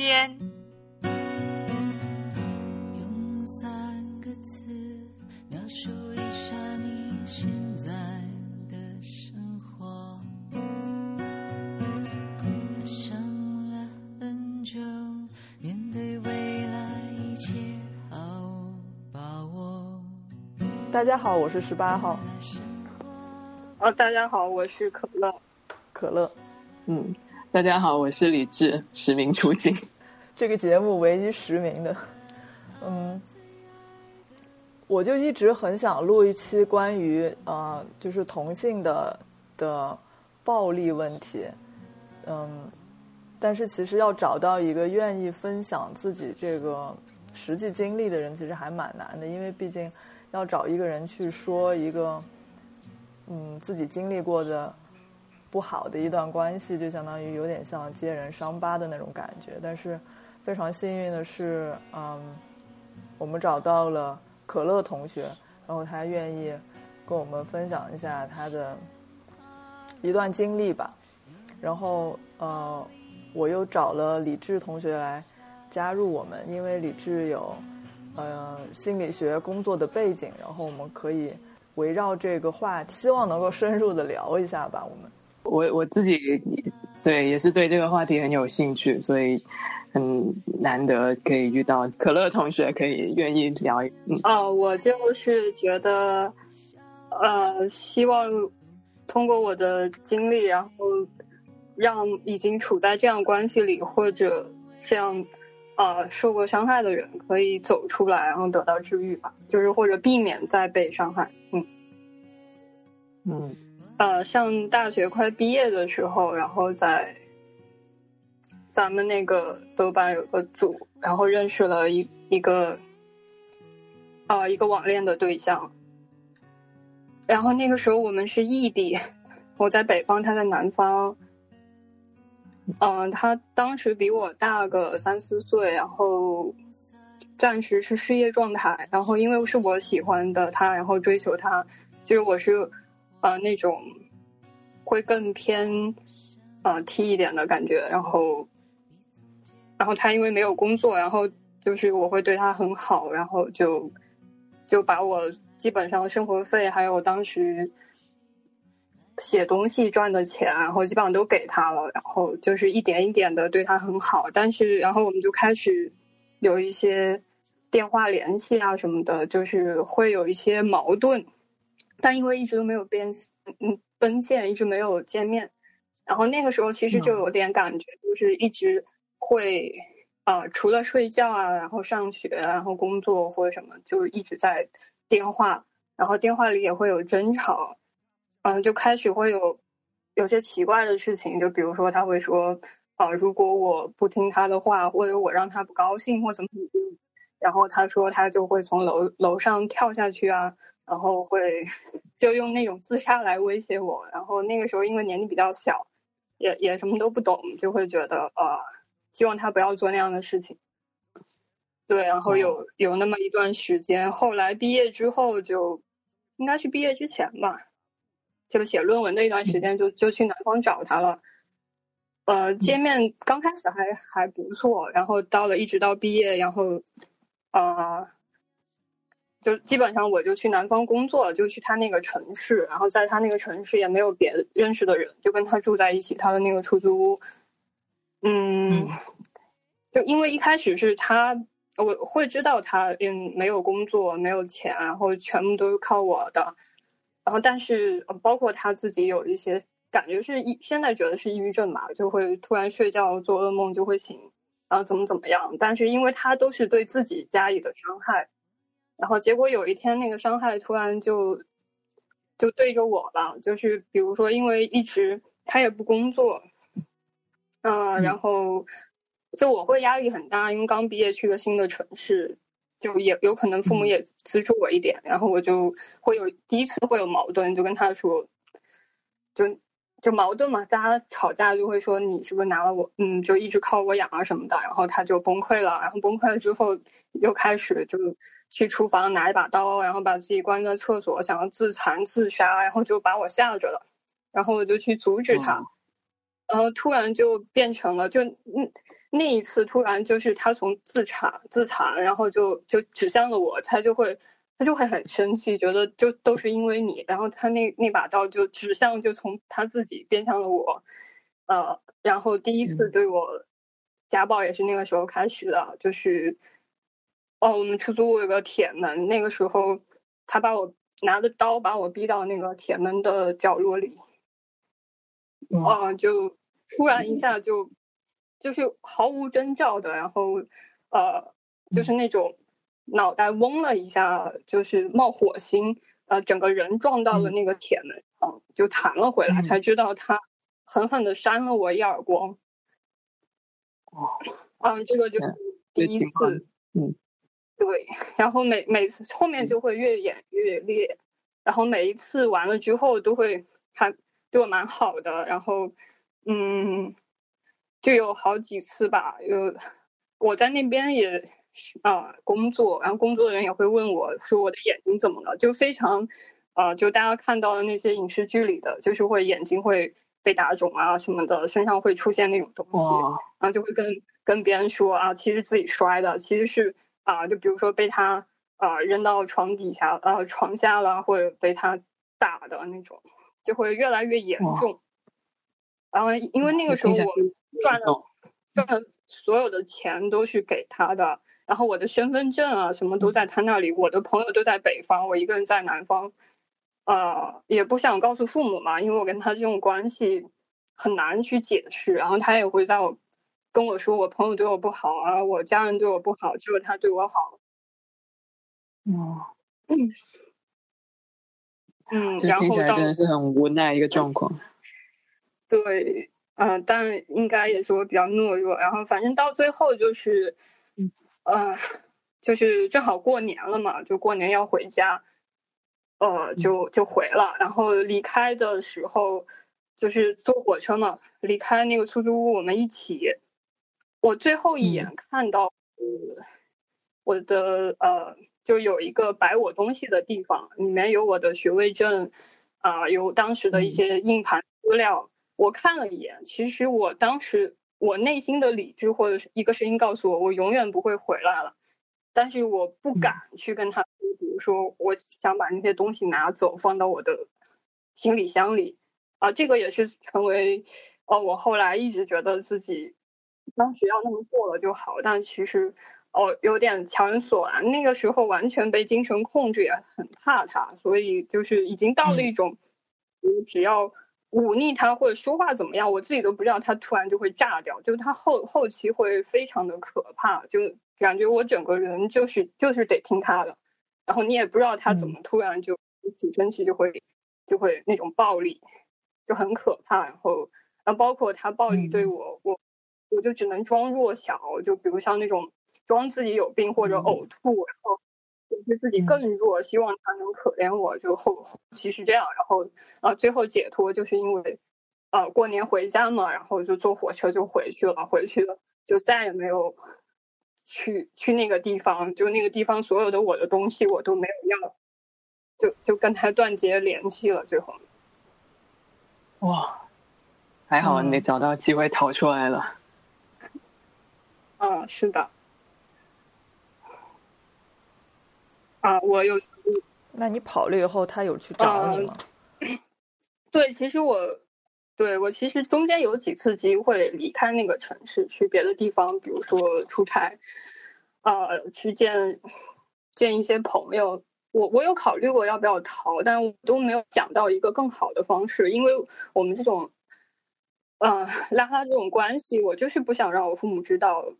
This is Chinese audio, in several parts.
先。用三个字描述一下你现在的生活。他想了很久，面对未来一切毫无把握。大家好，我是十八号哦，大家好，我是可乐。可乐。嗯，大家好，我是李志，实名出镜。这个节目唯一实名的，嗯，我就一直很想录一期关于呃，就是同性的的暴力问题，嗯，但是其实要找到一个愿意分享自己这个实际经历的人，其实还蛮难的，因为毕竟要找一个人去说一个，嗯，自己经历过的。不好的一段关系，就相当于有点像揭人伤疤的那种感觉。但是非常幸运的是，嗯，我们找到了可乐同学，然后他愿意跟我们分享一下他的一段经历吧。然后呃，我又找了李志同学来加入我们，因为李志有呃心理学工作的背景，然后我们可以围绕这个话题，希望能够深入的聊一下吧，我们。我我自己对也是对这个话题很有兴趣，所以很难得可以遇到可乐同学，可以愿意聊。哦，我就是觉得，呃，希望通过我的经历，然后让已经处在这样关系里或者这样啊受过伤害的人可以走出来，然后得到治愈吧，就是或者避免再被伤害。嗯嗯。呃，上大学快毕业的时候，然后在咱们那个豆瓣有个组，然后认识了一一个啊一个网恋的对象。然后那个时候我们是异地，我在北方，他在南方。嗯，他当时比我大个三四岁，然后暂时是失业状态。然后因为是我喜欢的他，然后追求他，就是我是。呃，那种会更偏啊 T 一点的感觉，然后，然后他因为没有工作，然后就是我会对他很好，然后就就把我基本上生活费还有当时写东西赚的钱，然后基本上都给他了，然后就是一点一点的对他很好，但是然后我们就开始有一些电话联系啊什么的，就是会有一些矛盾。但因为一直都没有变，嗯，奔现，一直没有见面，然后那个时候其实就有点感觉，就是一直会，啊，除了睡觉啊，然后上学，然后工作或者什么，就一直在电话，然后电话里也会有争吵，嗯，就开始会有有些奇怪的事情，就比如说他会说，啊，如果我不听他的话，或者我让他不高兴或怎么，然后他说他就会从楼楼上跳下去啊。然后会就用那种自杀来威胁我，然后那个时候因为年龄比较小，也也什么都不懂，就会觉得呃，希望他不要做那样的事情。对，然后有有那么一段时间，后来毕业之后就应该是毕业之前吧，就写论文的一段时间，就就去南方找他了。呃，见面刚开始还还不错，然后到了一直到毕业，然后啊。就基本上我就去南方工作，就去他那个城市，然后在他那个城市也没有别的认识的人，就跟他住在一起，他的那个出租屋。嗯，就因为一开始是他，我会知道他嗯没有工作，没有钱，然后全部都是靠我的。然后但是包括他自己有一些感觉是抑，现在觉得是抑郁症吧，就会突然睡觉做噩梦就会醒，然后怎么怎么样。但是因为他都是对自己加以的伤害。然后结果有一天，那个伤害突然就就对着我了，就是比如说，因为一直他也不工作，嗯，然后就我会压力很大，因为刚毕业去个新的城市，就也有可能父母也资助我一点，然后我就会有第一次会有矛盾，就跟他说，就。就矛盾嘛，大家吵架就会说你是不是拿了我，嗯，就一直靠我养啊什么的，然后他就崩溃了，然后崩溃了之后又开始就去厨房拿一把刀，然后把自己关在厕所，想要自残自杀，然后就把我吓着了，然后我就去阻止他，然后突然就变成了就嗯，那一次突然就是他从自残自残，然后就就指向了我，他就会他就会很生气，觉得就都是因为你，然后他那那把刀就指向就从他自己变向了我，呃，然后第一次对我家暴也是那个时候开始的，就是哦，我们出租屋有个铁门，那个时候他把我拿着刀把我逼到那个铁门的角落里，啊，就突然一下就。就是毫无征兆的，然后，呃，就是那种脑袋嗡了一下，就是冒火星，呃，整个人撞到了那个铁门上，就弹了回来，才知道他狠狠的扇了我一耳光。哦，嗯，这个就是第一次，嗯，对，然后每每次后面就会越演越烈，然后每一次完了之后都会还对我蛮好的，然后，嗯。就有好几次吧，有我在那边也啊工作，然后工作的人也会问我说我的眼睛怎么了，就非常啊，就大家看到的那些影视剧里的，就是会眼睛会被打肿啊什么的，身上会出现那种东西，然后就会跟跟别人说啊，其实自己摔的，其实是啊，就比如说被他啊扔到床底下啊床下了，或者被他打的那种，就会越来越严重。然后因为那个时候我。赚了赚了所有的钱都是给他的，然后我的身份证啊什么都在他那里，我的朋友都在北方，我一个人在南方，呃，也不想告诉父母嘛，因为我跟他这种关系很难去解释，然后他也会在我跟我说我朋友对我不好啊，我家人对我不好，只有他对我好。哦，嗯，嗯，这听起来真的是很无奈一个状况。对。嗯，但应该也是我比较懦弱，然后反正到最后就是，呃，就是正好过年了嘛，就过年要回家，呃，就就回了。然后离开的时候，就是坐火车嘛，离开那个出租屋，我们一起。我最后一眼看到，我的呃，就有一个摆我东西的地方，里面有我的学位证，啊，有当时的一些硬盘资料。我看了一眼，其实我当时我内心的理智或者是一个声音告诉我，我永远不会回来了，但是我不敢去跟他，比如说我想把那些东西拿走，放到我的行李箱里，啊，这个也是成为，哦，我后来一直觉得自己当时要那么做了就好，但其实哦有点强人所难，那个时候完全被精神控制，也很怕他，所以就是已经到了一种，你只要。忤逆他或者说话怎么样，我自己都不知道，他突然就会炸掉，就他后后期会非常的可怕，就感觉我整个人就是就是得听他的，然后你也不知道他怎么突然就挺生气就会就会那种暴力，就很可怕，然后然后包括他暴力对我，我我就只能装弱小，就比如像那种装自己有病或者呕吐，然后。就是自己更弱，希望他能可怜我，就后后期是这样，然后啊，最后解脱就是因为，呃，过年回家嘛，然后就坐火车就回去了，回去了就再也没有去去那个地方，就那个地方所有的我的东西我都没有要，就就跟他断绝联系了，最后。哇，还好你找到机会逃出来了。嗯，是的。啊，我有。那你跑了以后，他有去找你吗？对，其实我，对我其实中间有几次机会离开那个城市，去别的地方，比如说出差，呃，去见见一些朋友。我我有考虑过要不要逃，但我都没有想到一个更好的方式，因为我们这种，呃，拉拉这种关系，我就是不想让我父母知道。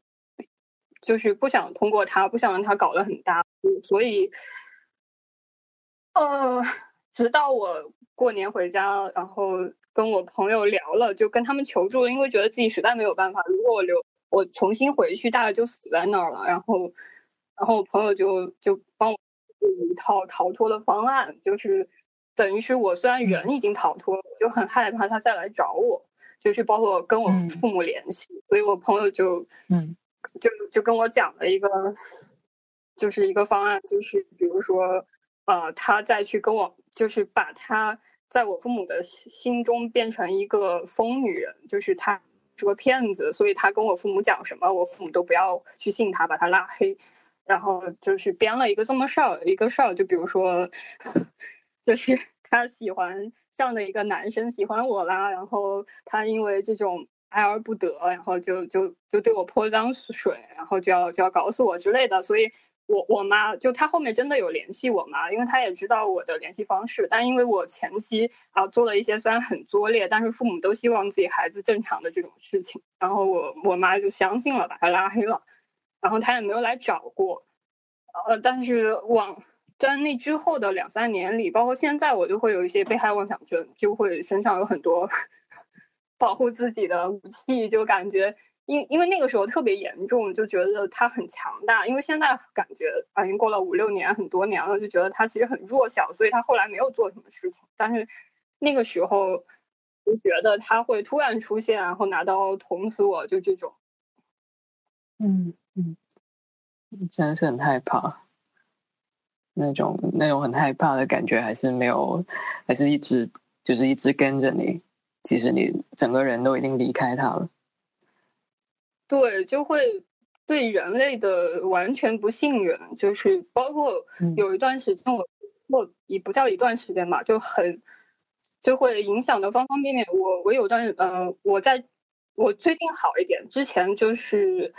就是不想通过他，不想让他搞得很大，所以，呃，直到我过年回家，然后跟我朋友聊了，就跟他们求助了，因为觉得自己实在没有办法，如果我留我重新回去，大概就死在那儿了。然后，然后我朋友就就帮我一套逃脱的方案，就是等于是我虽然人已经逃脱了，就很害怕他再来找我，就是包括跟我父母联系，所以我朋友就嗯。就就跟我讲了一个，就是一个方案，就是比如说，呃，他再去跟我，就是把他在我父母的心中变成一个疯女人，就是他是个骗子，所以他跟我父母讲什么，我父母都不要去信他，把他拉黑。然后就是编了一个这么事儿，一个事儿，就比如说，就是他喜欢上的一个男生喜欢我啦，然后他因为这种爱而不得，然后就就就对我泼脏水，然后就要就要搞死我之类的，所以。我我妈就她后面真的有联系我妈，因为她也知道我的联系方式，但因为我前期啊做了一些虽然很拙劣，但是父母都希望自己孩子正常的这种事情，然后我我妈就相信了，把他拉黑了，然后他也没有来找过，呃，但是往在那之后的两三年里，包括现在，我就会有一些被害妄想症，就会身上有很多保护自己的武器，就感觉。因因为那个时候特别严重，就觉得他很强大。因为现在感觉啊，已经过了五六年，很多年了，就觉得他其实很弱小，所以他后来没有做什么事情。但是那个时候就觉得他会突然出现，然后拿刀捅死我，就这种。嗯嗯，真的是很害怕，那种那种很害怕的感觉，还是没有，还是一直就是一直跟着你。其实你整个人都已经离开他了。对，就会对人类的完全不信任，就是包括有一段时间，我我也不叫一段时间吧，就很就会影响的方方面面。我我有段呃，我在我最近好一点，之前就是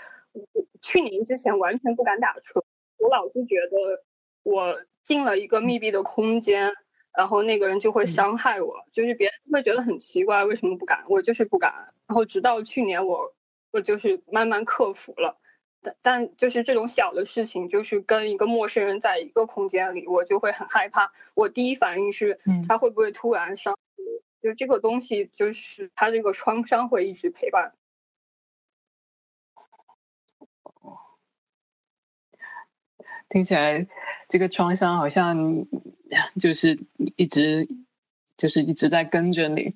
去年之前完全不敢打车，我老是觉得我进了一个密闭的空间，然后那个人就会伤害我，就是别人会觉得很奇怪，为什么不敢？我就是不敢。然后直到去年我。我就是慢慢克服了，但但就是这种小的事情，就是跟一个陌生人在一个空间里，我就会很害怕。我第一反应是，他会不会突然伤？就这个东西，就是他这个创伤会一直陪伴。听起来这个创伤好像就是一直就是一直在跟着你。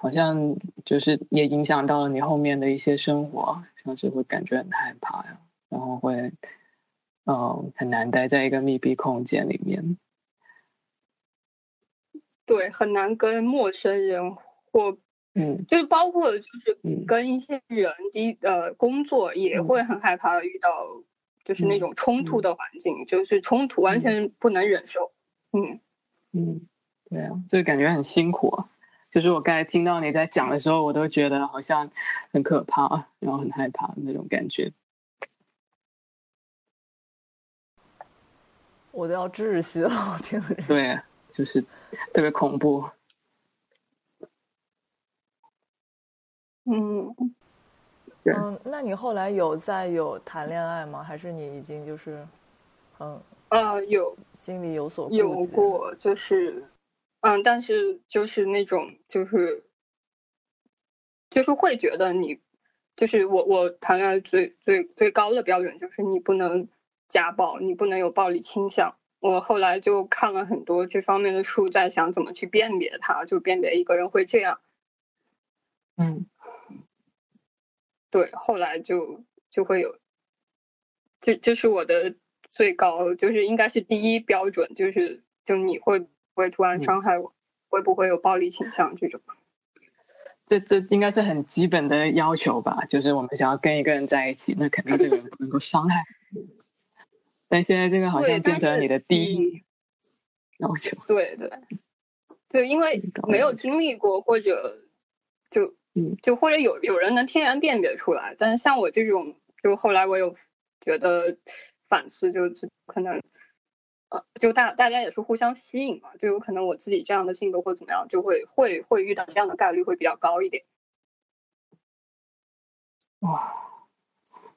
好像就是也影响到了你后面的一些生活，像是会感觉很害怕呀，然后会，嗯，很难待在一个密闭空间里面。对，很难跟陌生人或，嗯，就是包括就是跟一些人的呃工作也会很害怕遇到，就是那种冲突的环境，就是冲突完全不能忍受。嗯嗯，对啊，就感觉很辛苦。就是我刚才听到你在讲的时候，我都觉得好像很可怕，然后很害怕那种感觉。我都要窒息了，我听着。对，就是特别恐怖。嗯。嗯，那你后来有再有谈恋爱吗？还是你已经就是，嗯？呃，有。心里有所有过，就是。嗯，但是就是那种，就是就是会觉得你，就是我我谈恋爱最最最高的标准就是你不能家暴，你不能有暴力倾向。我后来就看了很多这方面的书，在想怎么去辨别它，就辨别一个人会这样。嗯，对，后来就就会有，就就是我的最高，就是应该是第一标准，就是就你会不。会突然伤害我，会不会有暴力倾向这种？这这应该是很基本的要求吧？就是我们想要跟一个人在一起，那肯定这个人不能够伤害。但现在这个好像变成了你的第一要求。对对对，因为没有经历过，或者就嗯，就或者有有人能天然辨别出来，但是像我这种，就后来我有觉得反思，就可能。呃，就大大家也是互相吸引嘛，就有可能我自己这样的性格或怎么样，就会会会遇到这样的概率会比较高一点。哇，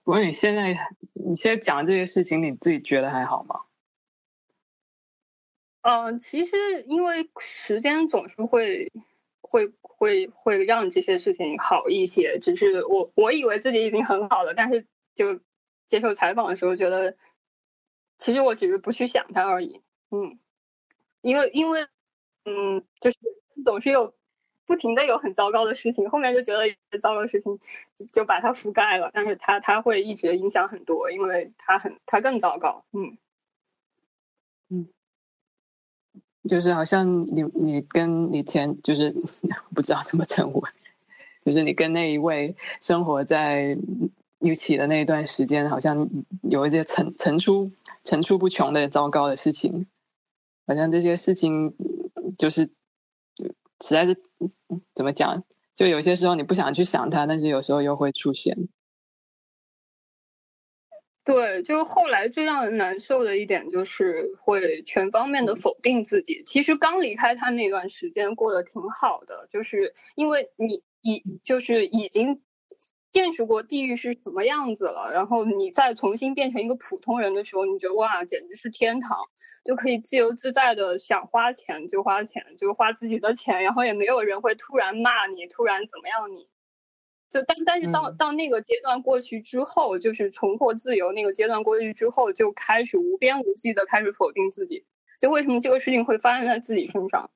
不过你现在你现在讲这些事情，你自己觉得还好吗？嗯，其实因为时间总是会会会会让这些事情好一些，只是我我以为自己已经很好了，但是就接受采访的时候觉得。其实我只是不去想它而已，嗯，因为因为，嗯，就是总是有不停的有很糟糕的事情，后面就觉得糟糕的事情就把它覆盖了，但是它它会一直影响很多，因为它很它更糟糕，嗯，就是好像你你跟你前就是 不知道怎么称呼，就是你跟那一位生活在一起的那一段时间，好像有一些层层出层出不穷的糟糕的事情，好像这些事情就是实在是怎么讲，就有些时候你不想去想它，但是有时候又会出现。对，就后来最让人难受的一点就是会全方面的否定自己。其实刚离开他那段时间过得挺好的，就是因为你已就是已经见识过地狱是什么样子了，然后你再重新变成一个普通人的时候，你觉得哇，简直是天堂，就可以自由自在的想花钱就花钱，就花自己的钱，然后也没有人会突然骂你，突然怎么样你。就但但是到到那个阶段过去之后，就是重获自由那个阶段过去之后，就开始无边无际的开始否定自己。就为什么这个事情会发生在自己身上？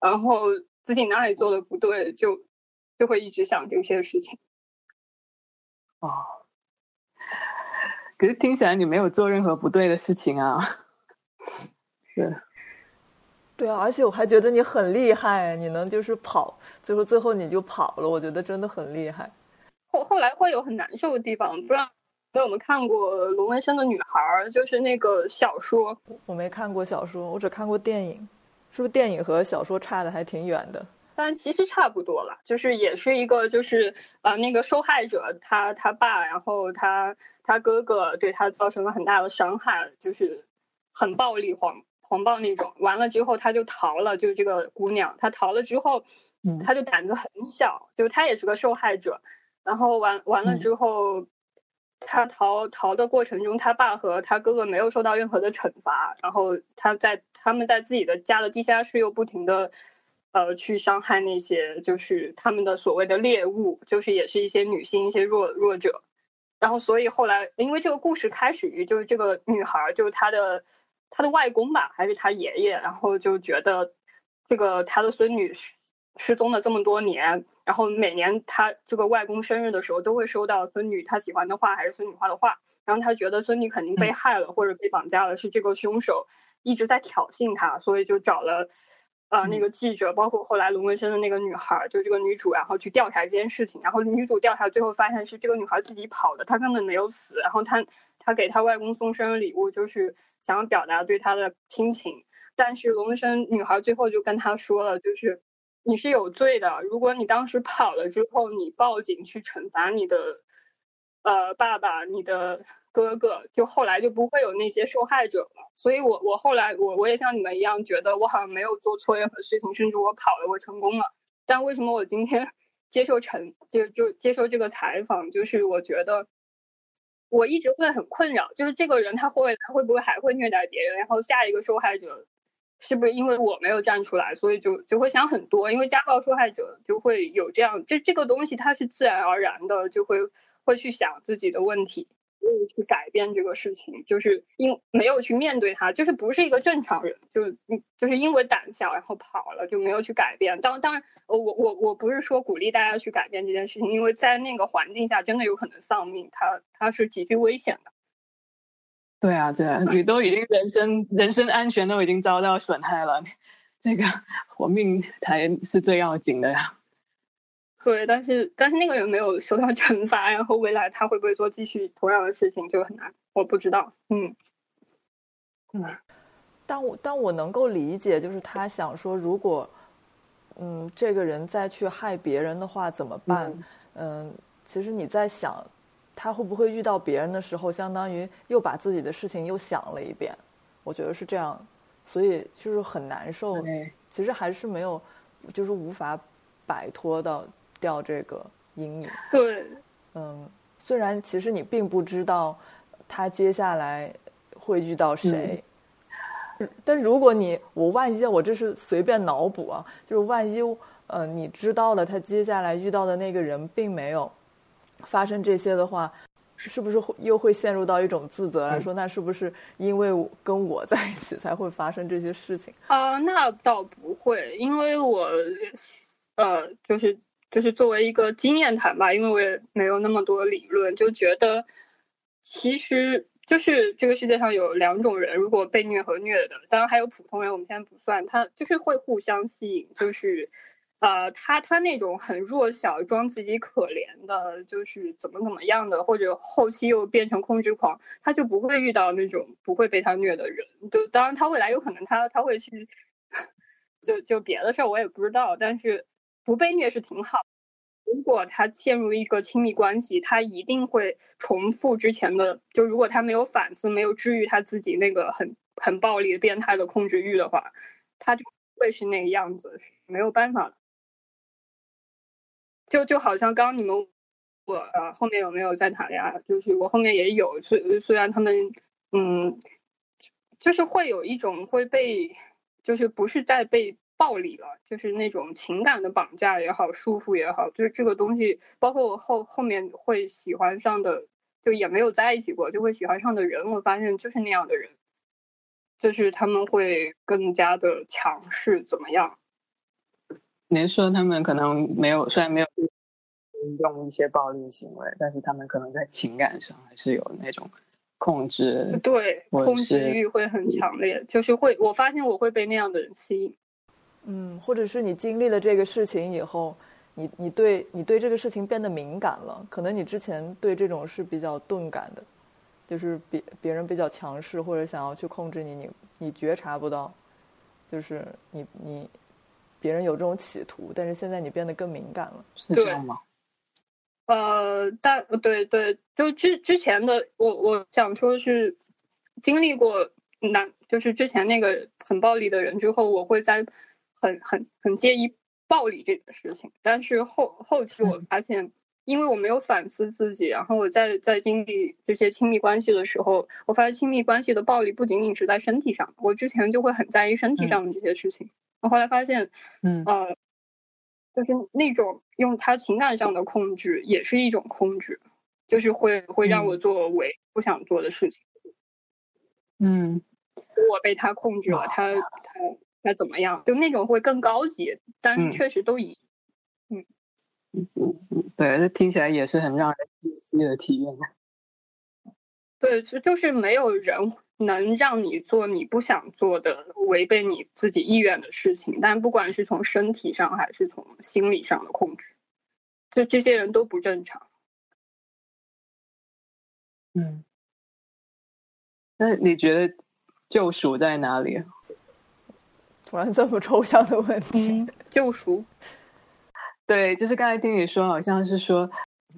然后自己哪里做的不对，就就会一直想这些事情。哦，可是听起来你没有做任何不对的事情啊。对。对啊，而且我还觉得你很厉害，你能就是跑，最后最后你就跑了，我觉得真的很厉害。后后来会有很难受的地方，不知道有没有看过罗文生的女孩，就是那个小说。我没看过小说，我只看过电影，是不是电影和小说差的还挺远的？但其实差不多了，就是也是一个就是呃那个受害者他他爸，然后他他哥哥对他造成了很大的伤害，就是很暴力狂。狂暴那种，完了之后他就逃了，就是这个姑娘，她逃了之后，嗯，她就胆子很小，就她也是个受害者，然后完完了之后，她逃逃的过程中，他爸和他哥哥没有受到任何的惩罚，然后他在他们在自己的家的地下室又不停的，呃，去伤害那些就是他们的所谓的猎物，就是也是一些女性一些弱弱者，然后所以后来因为这个故事开始于就是这个女孩就是她的。他的外公吧，还是他爷爷，然后就觉得这个他的孙女失踪了这么多年，然后每年他这个外公生日的时候都会收到孙女他喜欢的画还是孙女画的画，然后他觉得孙女肯定被害了或者被绑架了，是这个凶手一直在挑衅他，所以就找了呃那个记者，包括后来龙纹身的那个女孩，就这个女主，然后去调查这件事情，然后女主调查最后发现是这个女孩自己跑的，她根本没有死，然后她她给她外公送生日礼物就是。想要表达对她的亲情，但是龙生女孩最后就跟他说了，就是你是有罪的。如果你当时跑了之后，你报警去惩罚你的呃爸爸、你的哥哥，就后来就不会有那些受害者了。所以，我我后来我我也像你们一样，觉得我好像没有做错任何事情，甚至我跑了，我成功了。但为什么我今天 接受成就就接受这个采访，就是我觉得。我一直会很困扰，就是这个人他会他会不会还会虐待别人？然后下一个受害者是不是因为我没有站出来，所以就就会想很多？因为家暴受害者就会有这样，这这个东西它是自然而然的，就会会去想自己的问题。没有去改变这个事情，就是因没有去面对他，就是不是一个正常人，就嗯，就是因为胆小然后跑了，就没有去改变。当当然，我我我不是说鼓励大家去改变这件事情，因为在那个环境下真的有可能丧命，他他是极具危险的。对啊，对啊，你都已经人身人身安全都已经遭到损害了，这个 活命才是最要紧的呀。对，但是但是那个人没有受到惩罚，然后未来他会不会做继续同样的事情就很难，我不知道。嗯，嗯，但我但我能够理解，就是他想说，如果嗯这个人再去害别人的话怎么办？嗯，其实你在想他会不会遇到别人的时候，相当于又把自己的事情又想了一遍。我觉得是这样，所以就是很难受。其实还是没有，就是无法摆脱到。掉这个阴影。对，嗯，虽然其实你并不知道他接下来会遇到谁，但如果你我万一我这是随便脑补啊，就是万一呃你知道了他接下来遇到的那个人并没有发生这些的话，是不是会又会陷入到一种自责来说，那是不是因为跟我在一起才会发生这些事情？啊，那倒不会，因为我呃就是。就是作为一个经验谈吧，因为我也没有那么多理论，就觉得其实就是这个世界上有两种人，如果被虐和虐的，当然还有普通人，我们现在不算，他就是会互相吸引，就是呃，他他那种很弱小、装自己可怜的，就是怎么怎么样的，或者后期又变成控制狂，他就不会遇到那种不会被他虐的人。就当然，他未来有可能他他会去，就就别的事儿我也不知道，但是不被虐是挺好。如果他陷入一个亲密关系，他一定会重复之前的。就如果他没有反思，没有治愈他自己那个很很暴力、变态的控制欲的话，他就会是那个样子，没有办法的。就就好像刚刚你们我呃后面有没有在谈恋爱？就是我后面也有，虽虽然他们嗯，就是会有一种会被，就是不是在被暴力了，就是那种情感的绑架也好，束缚也好，就是这个东西，包括我后后面会喜欢上的，就也没有在一起过，就会喜欢上的人，我发现就是那样的人，就是他们会更加的强势，怎么样？您说他们可能没有，虽然没有用一些暴力行为，但是他们可能在情感上还是有那种控制，对，控制欲会很强烈，就是会，我发现我会被那样的人吸引。嗯，或者是你经历了这个事情以后，你你对你对这个事情变得敏感了，可能你之前对这种是比较钝感的，就是别别人比较强势或者想要去控制你，你你觉察不到，就是你你别人有这种企图，但是现在你变得更敏感了。是这样吗？呃，但对对，就之之前的我我想说是经历过男，就是之前那个很暴力的人之后，我会在很很很介意暴力这个事情。但是后后期我发现，因为我没有反思自己，然后我在在经历这些亲密关系的时候，我发现亲密关系的暴力不仅仅是在身体上，我之前就会很在意身体上的这些事情。我后来发现，嗯呃，就是那种用他情感上的控制，也是一种控制，就是会会让我做为不想做的事情。嗯我被他控制了，他他他怎么样？就那种会更高级，但是嗯确实都一嗯嗯，对，这听起来也是很让人窒息的体验。对，就就是没有人能让你做你不想做的、违背你自己意愿的事情。但不管是从身体上还是从心理上的控制，就这些人都不正常。嗯，那你觉得救赎在哪里？突然这么抽象的问题，嗯，救赎。对，就是刚才听你说，好像是说，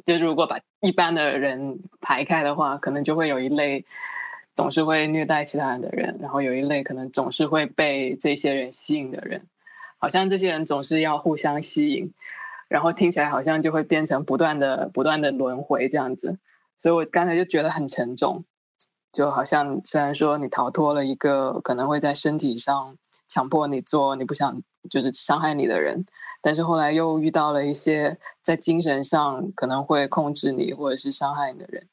就是如果把一般的人排开的话，可能就会有一类总是会虐待其他人的人，然后有一类可能总是会被这些人吸引的人，好像这些人总是要互相吸引，然后听起来好像就会变成不断的、不断的轮回这样子。所以我刚才就觉得很沉重，就好像虽然说你逃脱了一个可能会在身体上强迫你做你不想就是伤害你的人。但是后来又遇到了一些在精神上可能会控制你或者是伤害你的人，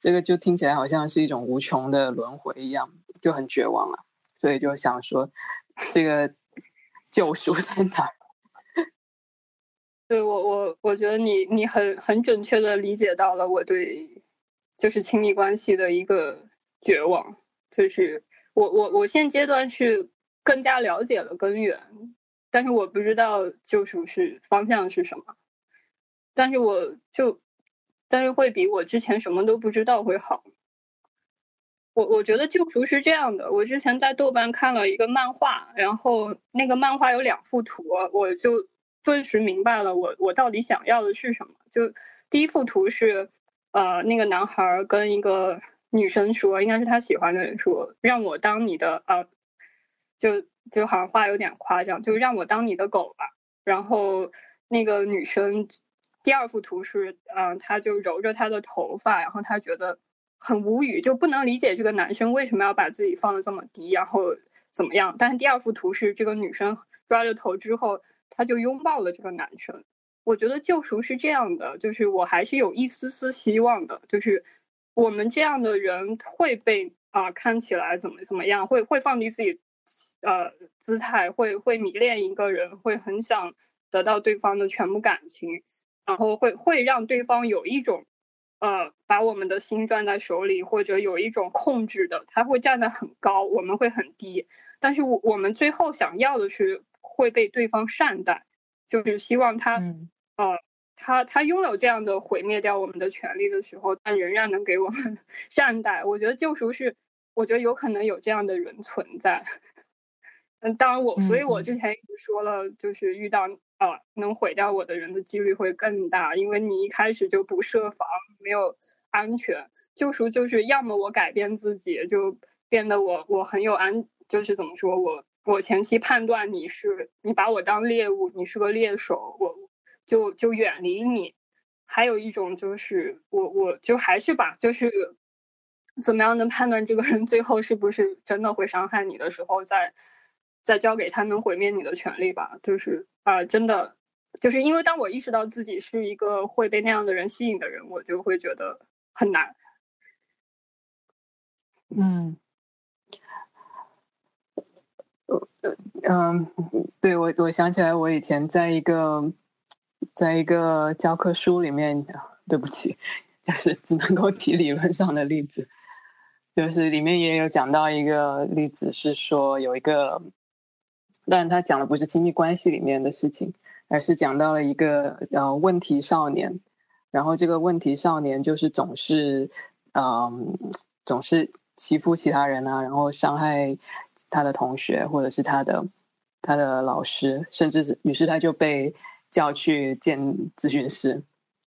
这个就听起来好像是一种无穷的轮回一样，就很绝望了。所以就想说，这个救赎在哪？对我，我我觉得你你很很准确的理解到了我对就是亲密关系的一个绝望，就是我我我现阶段是更加了解了根源。但是我不知道救赎是方向是什么，但是我就，但是会比我之前什么都不知道会好。我我觉得救赎是这样的，我之前在豆瓣看了一个漫画，然后那个漫画有两幅图，我就顿时明白了我我到底想要的是什么。就第一幅图是，呃，那个男孩跟一个女生说，应该是他喜欢的人说，让我当你的呃，就。就好像话有点夸张，就让我当你的狗吧。然后那个女生第二幅图是，嗯，她就揉着她的头发，然后她觉得很无语，就不能理解这个男生为什么要把自己放的这么低，然后怎么样。但是第二幅图是这个女生抓着头之后，她就拥抱了这个男生。我觉得救赎是这样的，就是我还是有一丝丝希望的，就是我们这样的人会被啊、看起来怎么怎么样，会会放低自己。呃，姿态会会迷恋一个人，会很想得到对方的全部感情，然后会会让对方有一种呃把我们的心攥在手里，或者有一种控制的，他会站得很高，我们会很低。但是我我们最后想要的是会被对方善待，就是希望他，嗯呃，他他拥有这样的毁灭掉我们的权利的时候，但仍然能给我们 善待。我觉得救赎是，我觉得有可能有这样的人存在。嗯，当然我，所以我之前一直说了，就是遇到呃能毁掉我的人的几率会更大，因为你一开始就不设防，没有安全。救赎就是要么我改变自己，就变得我我很有安，就是怎么说我我前期判断你是你把我当猎物，你是个猎手，我就就远离你。还有一种就是我我就还是把就是怎么样能判断这个人最后是不是真的会伤害你的时候再。再交给他能毁灭你的权利吧，就是啊，真的，就是因为当我意识到自己是一个会被那样的人吸引的人，我就会觉得很难。嗯，嗯，对我，我想起来，我以前在一个，在一个教科书里面，对不起，就是只能够提理论上的例子，就是里面也有讲到一个例子，是说有一个。但他讲的不是亲密关系里面的事情，而是讲到了一个呃问题少年，然后这个问题少年就是总是，嗯，总是欺负其他人啊，然后伤害他的同学或者是他的他的老师，甚至是于是他就被叫去见咨询师，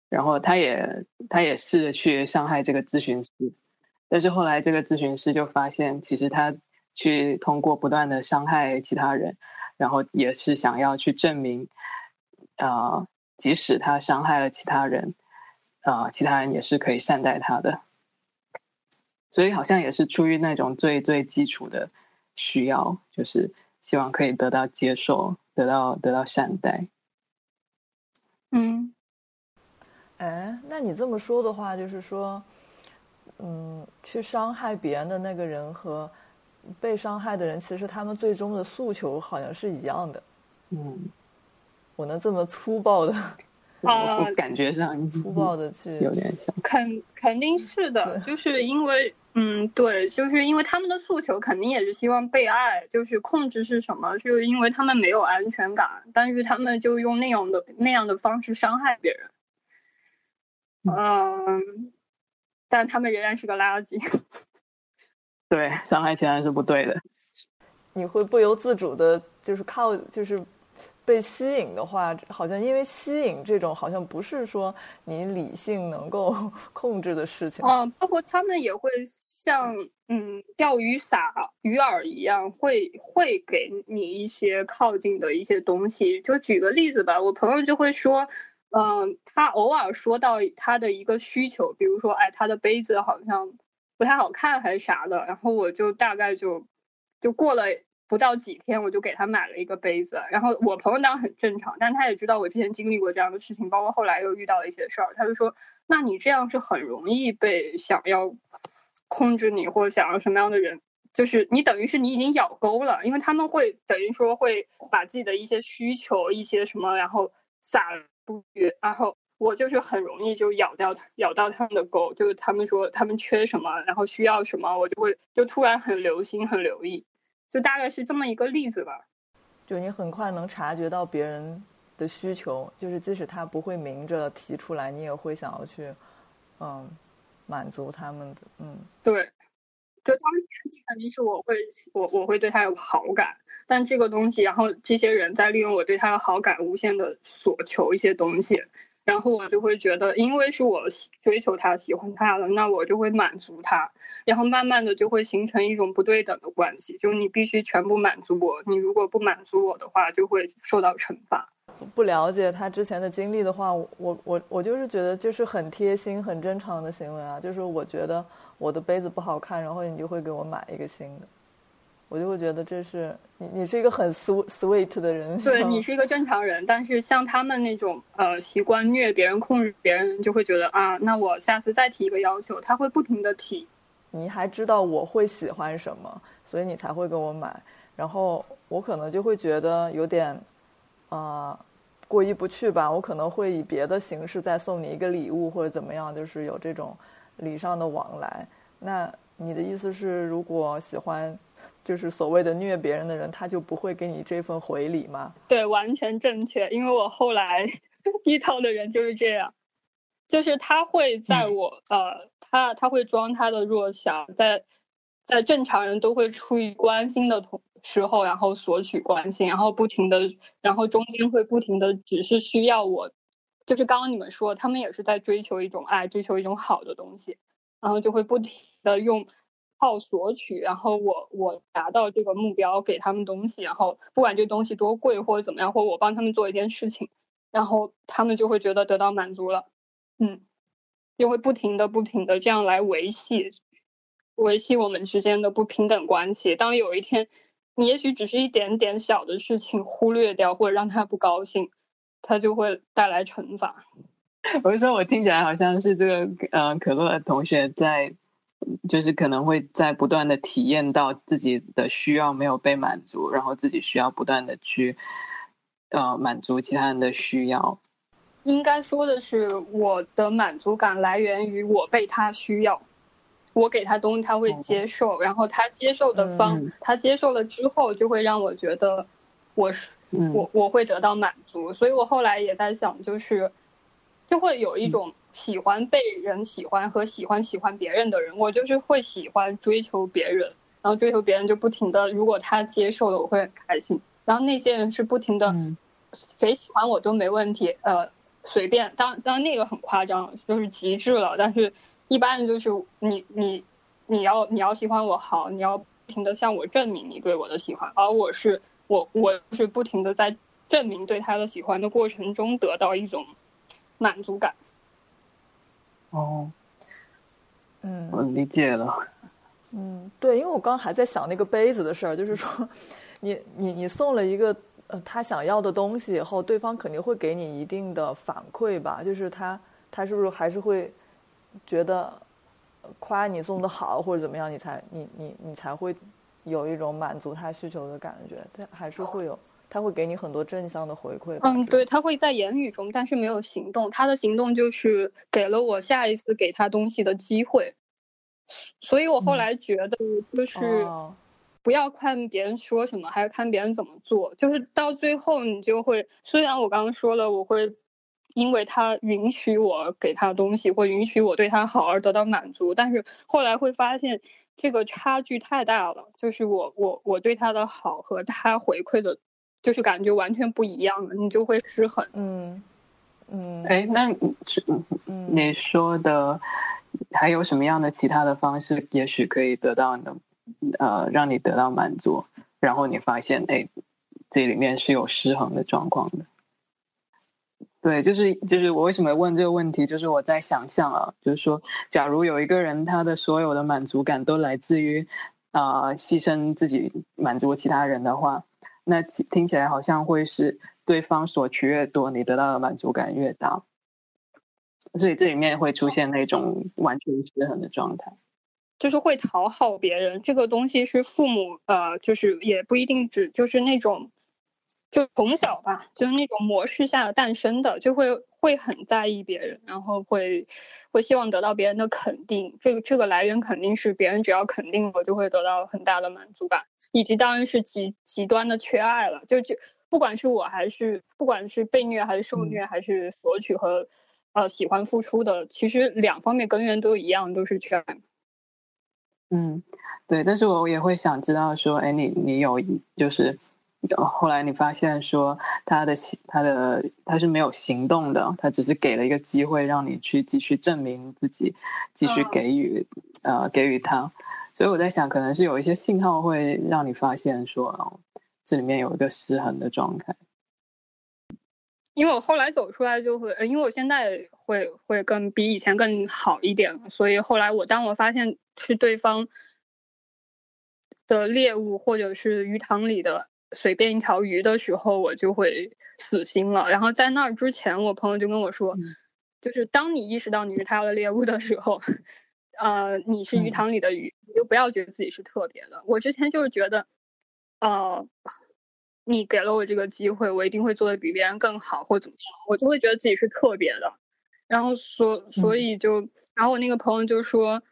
然后他也他也试着去伤害这个咨询师，但是后来这个咨询师就发现其实他。去通过不断的伤害其他人，然后也是想要去证明，啊，即使他伤害了其他人，啊，其他人也是可以善待他的。所以好像也是出于那种最最基础的需要，就是希望可以得到接受，得到得到善待。嗯，哎，那你这么说的话，就是说，嗯，去伤害别人的那个人和。被伤害的人，其实他们最终的诉求好像是一样的。嗯，我能这么粗暴的，啊感觉上粗暴的去有点像，肯肯定是的，就是因为，嗯，对，就是因为他们的诉求肯定也是希望被爱，就是控制是什么？就是因为他们没有安全感，但是他们就用那样的那样的方式伤害别人。嗯，但他们仍然是个垃圾。对，伤害其他人是不对的。你会不由自主的，就是靠，就是被吸引的话，好像因为吸引这种，好像不是说你理性能够 控制的事情。嗯，包括他们也会像嗯钓鱼撒鱼饵一样，会会给你一些靠近的一些东西。就举个例子吧，我朋友就会说，嗯，他偶尔说到他的一个需求，比如说，哎，他的杯子好像。不太好看还是啥的，然后我就大概就就过了不到几天，我就给他买了一个杯子。然后我朋友当然很正常，但他也知道我之前经历过这样的事情，包括后来又遇到了一些事儿，他就说：“那你这样是很容易被想要控制你或者想要什么样的人，就是你等于是你已经咬钩了，因为他们会等于说会把自己的一些需求、一些什么，然后撒出去，然后。”我就是很容易就咬掉咬到他们的狗，就是他们说他们缺什么，然后需要什么，我就会就突然很留心、很留意，就大概是这么一个例子吧。就你很快能察觉到别人的需求，就是即使他不会明着提出来，你也会想要去，嗯，满足他们的。嗯，对，就他们前提肯定是我会我我会对他有好感，但这个东西，然后这些人在利用我对他的好感，无限的索求一些东西。然后我就会觉得，因为是我追求他、喜欢他了，那我就会满足他，然后慢慢的就会形成一种不对等的关系，就是你必须全部满足我，你如果不满足我的话，就会受到惩罚。不了解他之前的经历的话，我我我就是觉得就是很贴心、很正常的行为啊，就是我觉得我的杯子不好看，然后你就会给我买一个新的。我就会觉得这是你，你是一个很 sweet 的人。对你是一个正常人，但是像他们那种呃习惯虐别人、控制别人，就会觉得啊，那我下次再提一个要求，他会不停的提。你还知道我会喜欢什么，所以你才会给我买。然后我可能就会觉得有点啊过意不去吧。我可能会以别的形式再送你一个礼物或者怎么样，就是有这种礼尚的往来。那你的意思是，如果喜欢？就是所谓的虐别人的人，他就不会给你这份回礼吗？对，完全正确。因为我后来 遇到的人就是这样，就是他会在我、呃，他他会装他的弱小，在在正常人都会出于关心的同时候，然后索取关心，然后不停的，然后中间会不停的只是需要我，就是刚刚你们说，他们也是在追求一种爱，追求一种好的东西，然后就会不停的用靠索取，然后我我达到这个目标，给他们东西，然后不管这东西多贵或者怎么样，或者我帮他们做一件事情，然后他们就会觉得得到满足了，嗯，就会不停的不停的这样来维系维系我们之间的不平等关系。当有一天你也许只是一点点小的事情忽略掉，或者让他不高兴，他就会带来惩罚。我是说，我听起来好像是这个呃，可乐同学在，就是可能会在不断的体验到自己的需要没有被满足，然后自己需要不断的去呃满足其他人的需要。应该说的是，我的满足感来源于我被他需要，我给他东西他会接受，然后他接受的方，嗯。他接受了之后，就会让我觉得我是嗯，我我会得到满足，所以我后来也在想，就是就会有一种喜欢被人喜欢和喜欢喜欢别人的人，我就是会喜欢追求别人，然后追求别人就不停的，如果他接受了，我会很开心。然后那些人是不停的，嗯谁喜欢我都没问题，呃，随便。当当然那个很夸张，就是极致了，但是一般的就是你你你要你要喜欢我好，你要不停的向我证明你对我的喜欢，而我是我我是不停的在证明对他的喜欢的过程中得到一种满足感。哦，嗯我理解了。嗯，对，因为我刚刚还在想那个杯子的事儿，就是说，你你你送了一个呃他想要的东西以后，对方肯定会给你一定的反馈吧，就是他他是不是还是会觉得呃夸你送的好或者怎么样，你才你你你才会有一种满足他需求的感觉，他还是会有，他会给你很多正向的回馈。嗯，对，他会在言语中，但是没有行动。他的行动就是给了我下一次给他东西的机会，所以我后嗯来觉得就是哦不要看别人说什么，还要看别人怎么做。就是到最后，你就会，虽然我刚刚说了，我会因为他允许我给他东西，或允许我对他好而得到满足，但是后来会发现这个差距太大了，就是我我我对他的好和他回馈的，就是感觉完全不一样了，你就会失衡。嗯嗯哎，那你是嗯，你说的还有什么样的其他的方式，也许可以得到你的呃，让你得到满足，然后你发现哎，这里面是有失衡的状况的。对，就是就是我为什么问这个问题，就是我在想象啊，就是说，假如有一个人他的所有的满足感都来自于啊、呃牺牲自己满足其他人的话，那其听起来好像会是对方索取越多，你得到的满足感越大。所以这里面会出现那种完全失衡的状态。就是会讨好别人，这个东西是父母呃，就是也不一定只就是那种，就从小吧，就是那种模式下诞生的，就会会很在意别人，然后会会希望得到别人的肯定，这个这个来源肯定是别人只要肯定我，就会得到很大的满足感，以及当然是极极端的缺爱了，就就不管是我还是不管是被虐还是受虐，还是索取和呃喜欢付出的，其实两方面根源都一样，都是缺爱。嗯，对，但是我也会想知道说，哎，你你有就是呃后来你发现说他的他的他是没有行动的，他只是给了一个机会让你去继续证明自己，继续嗯。给予、呃给予他，所以我在想，可能是有一些信号会让你发现说，哦，这里面有一个失衡的状态。因为我后来走出来就会，呃因为我现在会会更比以前更好一点，所以后来我当我发现是对方的猎物或者是鱼塘里的随便一条鱼的时候，我就会死心了。然后在那儿之前，我朋友就跟我说，嗯就是当你意识到你是他的猎物的时候，呃，你是鱼嗯塘里的鱼，你就不要觉得自己是特别的。我之前就是觉得，呃，你给了我这个机会，我一定会做的比别人更好，或怎么样，我就会觉得自己是特别的。然后所所嗯以就，然后我那个朋友就说，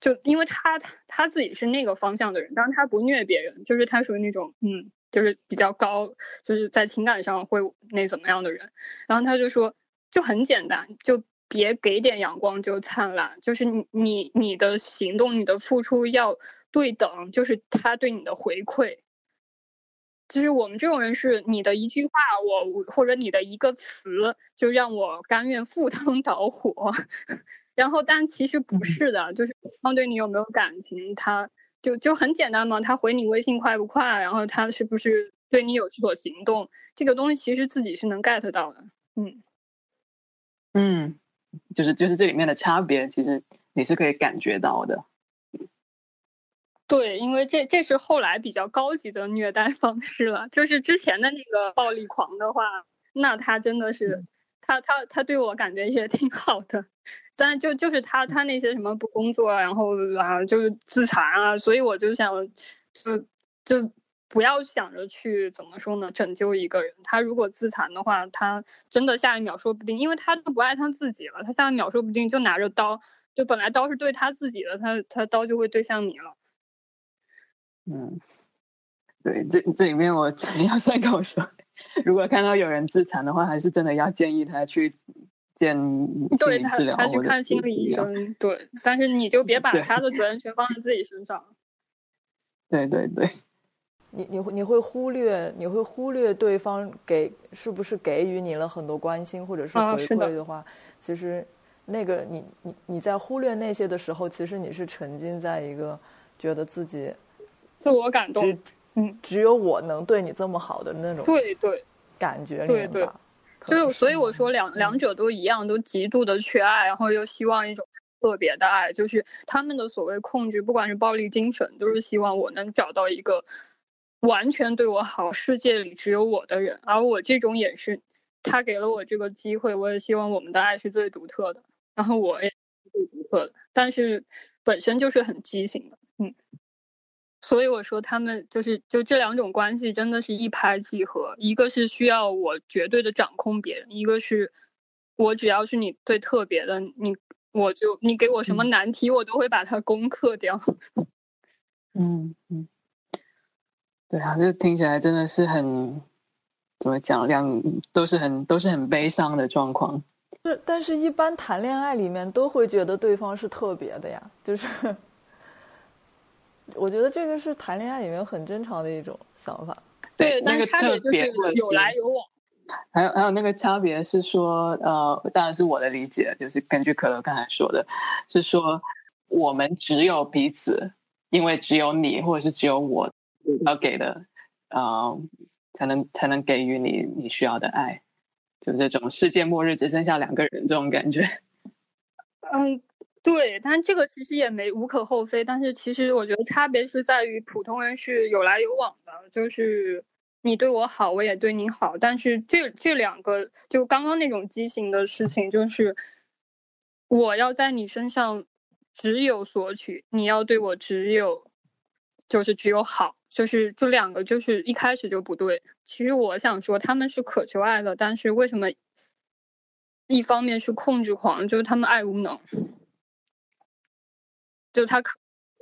就因为他他他自己是那个方向的人，但是他不虐别人，就是他属于那种嗯，就是比较高，就是在情感上会那怎么样的人。然后他就说，就很简单，就别给点阳光就灿烂，就是你你你的行动、你的付出要对等，就是他对你的回馈。就是我们这种人是你的一句话，我或者你的一个词，就让我甘愿赴汤蹈火。然后，但其实不是的，就是对方对你有没有感情，他就就很简单嘛。他回你微信快不快？然后他是不是对你有所行动？这个东西其实自己是能 get 到的。嗯嗯，就是就是这里面的差别，其实你是可以感觉到的。对，因为这这是后来比较高级的虐待方式了。就是之前的那个暴力狂的话，那他真的是，他他他对我感觉也挺好的，但就就是他他那些什么不工作，然后啊就是自残啊，所以我就想，就就不要想着去怎么说呢，拯救一个人。他如果自残的话，他真的下一秒说不定，因为他都不爱他自己了，他下一秒说不定就拿着刀，就本来刀是对他自己的，他他刀就会对向你了。嗯，对，这这里面我要再跟我说，如果看到有人自残的话，还是真的要建议他去见心理治疗他去看心理医生。对，但是你就 别把他的责任全放在自己身上。对对对，你你会你会忽略你会忽略对方给是不是给予你了很多关心或者是回馈的话，其实那个你你你在忽略那些的时候，其实你是沉浸在一个觉得自己。自我感动，嗯，只有我能对你这么好的那种，对对，感觉对对，就所以我说两两者都一样，都极度的缺爱，然后又希望一种特别的爱，就是他们的所谓控制，不管是暴力精神，都是希望我能找到一个完全对我好，世界里只有我的人，而我这种也是，他给了我这个机会，我也希望我们的爱是最独特的，然后我也最独特的，但是本身就是很畸形的，嗯。所以我说，他们就是就这两种关系，真的是一拍即合。一个是需要我绝对的掌控别人，一个是我只要是你最特别的，你我就你给我什么难题，我都会把它攻克掉。嗯 嗯，对啊，这听起来真的是很怎么讲，两都是很都是很悲伤的状况。是，但是一般谈恋爱里面都会觉得对方是特别的呀，就是。我觉得这个是谈恋爱里面很正常的一种想法。对，但是差别就是有来有往。还有还有那个差别是说，呃，当然是我的理解，就是根据可乐刚才说的，是说我们只有彼此，因为只有你或者是只有我要给的，呃，才能才能给予你你需要的爱，就这种世界末日只剩下两个人这种感觉。嗯。对，但这个其实也没无可厚非，但是其实我觉得差别是在于普通人是有来有往的，就是你对我好，我也对你好，但是这这两个就刚刚那种畸形的事情，就是我要在你身上只有索取，你要对我只有就是只有好，就是这两个就是一开始就不对。其实我想说，他们是渴求爱的，但是为什么一方面是控制狂，就是他们爱无能。就他可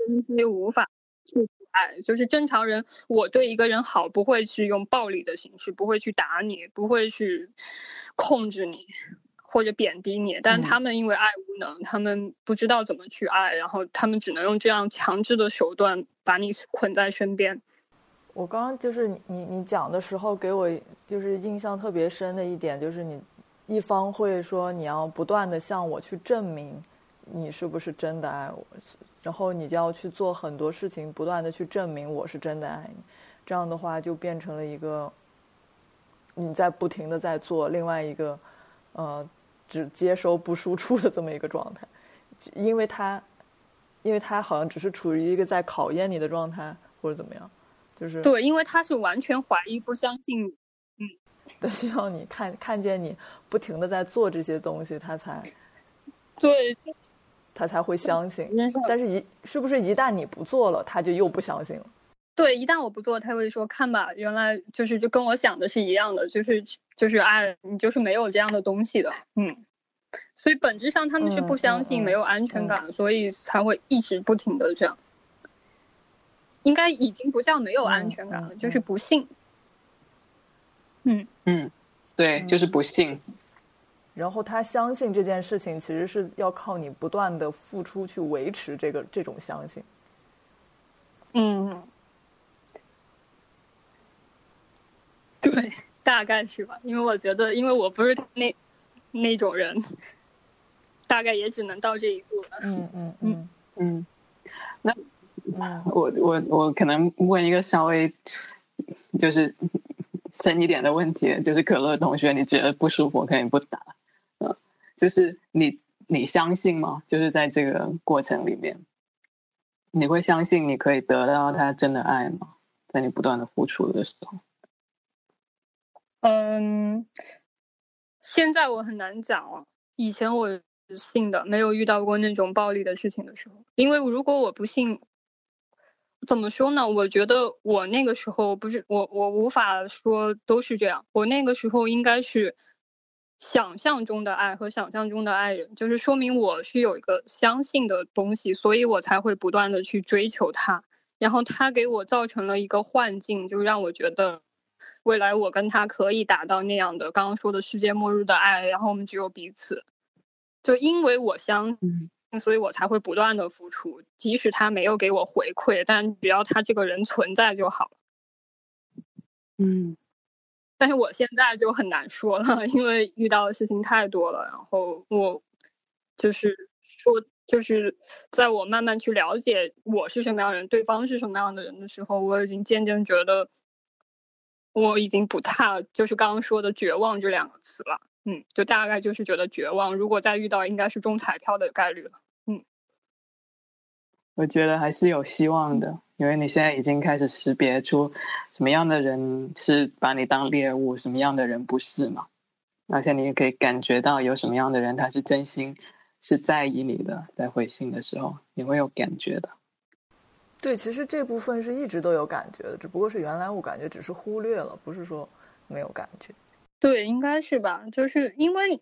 能因无法去爱，就是正常人，我对一个人好不会去用暴力的形式，不会去打你，不会去控制你或者贬低你。但他们因为爱无能，他们不知道怎么去爱，然后他们只能用这样强制的手段把你捆在身边。我刚刚就是你你讲的时候，给我就是印象特别深的一点，就是你一方会说你要不断的向我去证明。你是不是真的爱我？然后你就要去做很多事情，不断的去证明我是真的爱你。这样的话，就变成了一个你在不停的在做另外一个，呃，只接收不输出的这么一个状态。因为他，因为他好像只是处于一个在考验你的状态，或者怎么样，就是对，因为他是完全怀疑、不相信你，嗯，他需要你看看见你不停的在做这些东西，他才对。他才会相信，但是一是不是一旦你不做了，他就又不相信了？对，一旦我不做，他会说：“看吧，原来就是就跟我想的是一样的，就是就是爱你就是没有这样的东西的。”嗯，所以本质上他们是不相信、没有安全感，所以才会一直不停的这样。应该已经不叫没有安全感了，嗯嗯就是不信。嗯，嗯，对，嗯就是不信。然后他相信这件事情，其实是要靠你不断的付出去维持这个这种相信。嗯，对，大概是吧。因为我觉得，因为我不是那那种人，大概也只能到这一步了。嗯嗯嗯嗯，那我我我可能问一个稍微就是深一点的问题，就是可乐同学，你觉得不舒服可以不打，嗯，就是你你相信吗？就是在这个过程里面，你会相信你可以得到他真的爱吗？在你不断的付出的时候，嗯，现在我很难讲了。以前我是信的，没有遇到过那种暴力的事情的时候。因为如果我不信，怎么说呢？我觉得我那个时候不是我，我无法说都是这样。我那个时候应该是想象中的爱和想象中的爱人，就是说明我是有一个相信的东西，所以我才会不断的去追求他。然后他给我造成了一个幻境，就让我觉得未来我跟他可以达到那样的刚刚说的世界末日的爱，然后我们只有彼此。就因为我相嗯信，所以我才会不断的付出，即使他没有给我回馈，但只要他这个人存在就好了。嗯但是我现在就很难说了，因为遇到的事情太多了。然后我就是说，就是在我慢慢去了解我是什么样的人，对方是什么样的人的时候，我已经渐渐觉得我已经不太就是刚刚说的绝望这两个词了。嗯，就大概就是觉得绝望。如果再遇到，应该是中彩票的概率了。嗯我觉得还是有希望的，因为你现在已经开始识别出什么样的人是把你当猎物，什么样的人不是嘛。而且你也可以感觉到有什么样的人他是真心是在意你的，在回信的时候你会有感觉的。对，其实这部分是一直都有感觉的，只不过是原来我感觉只是忽略了，不是说没有感觉。对，应该是吧？就是因为，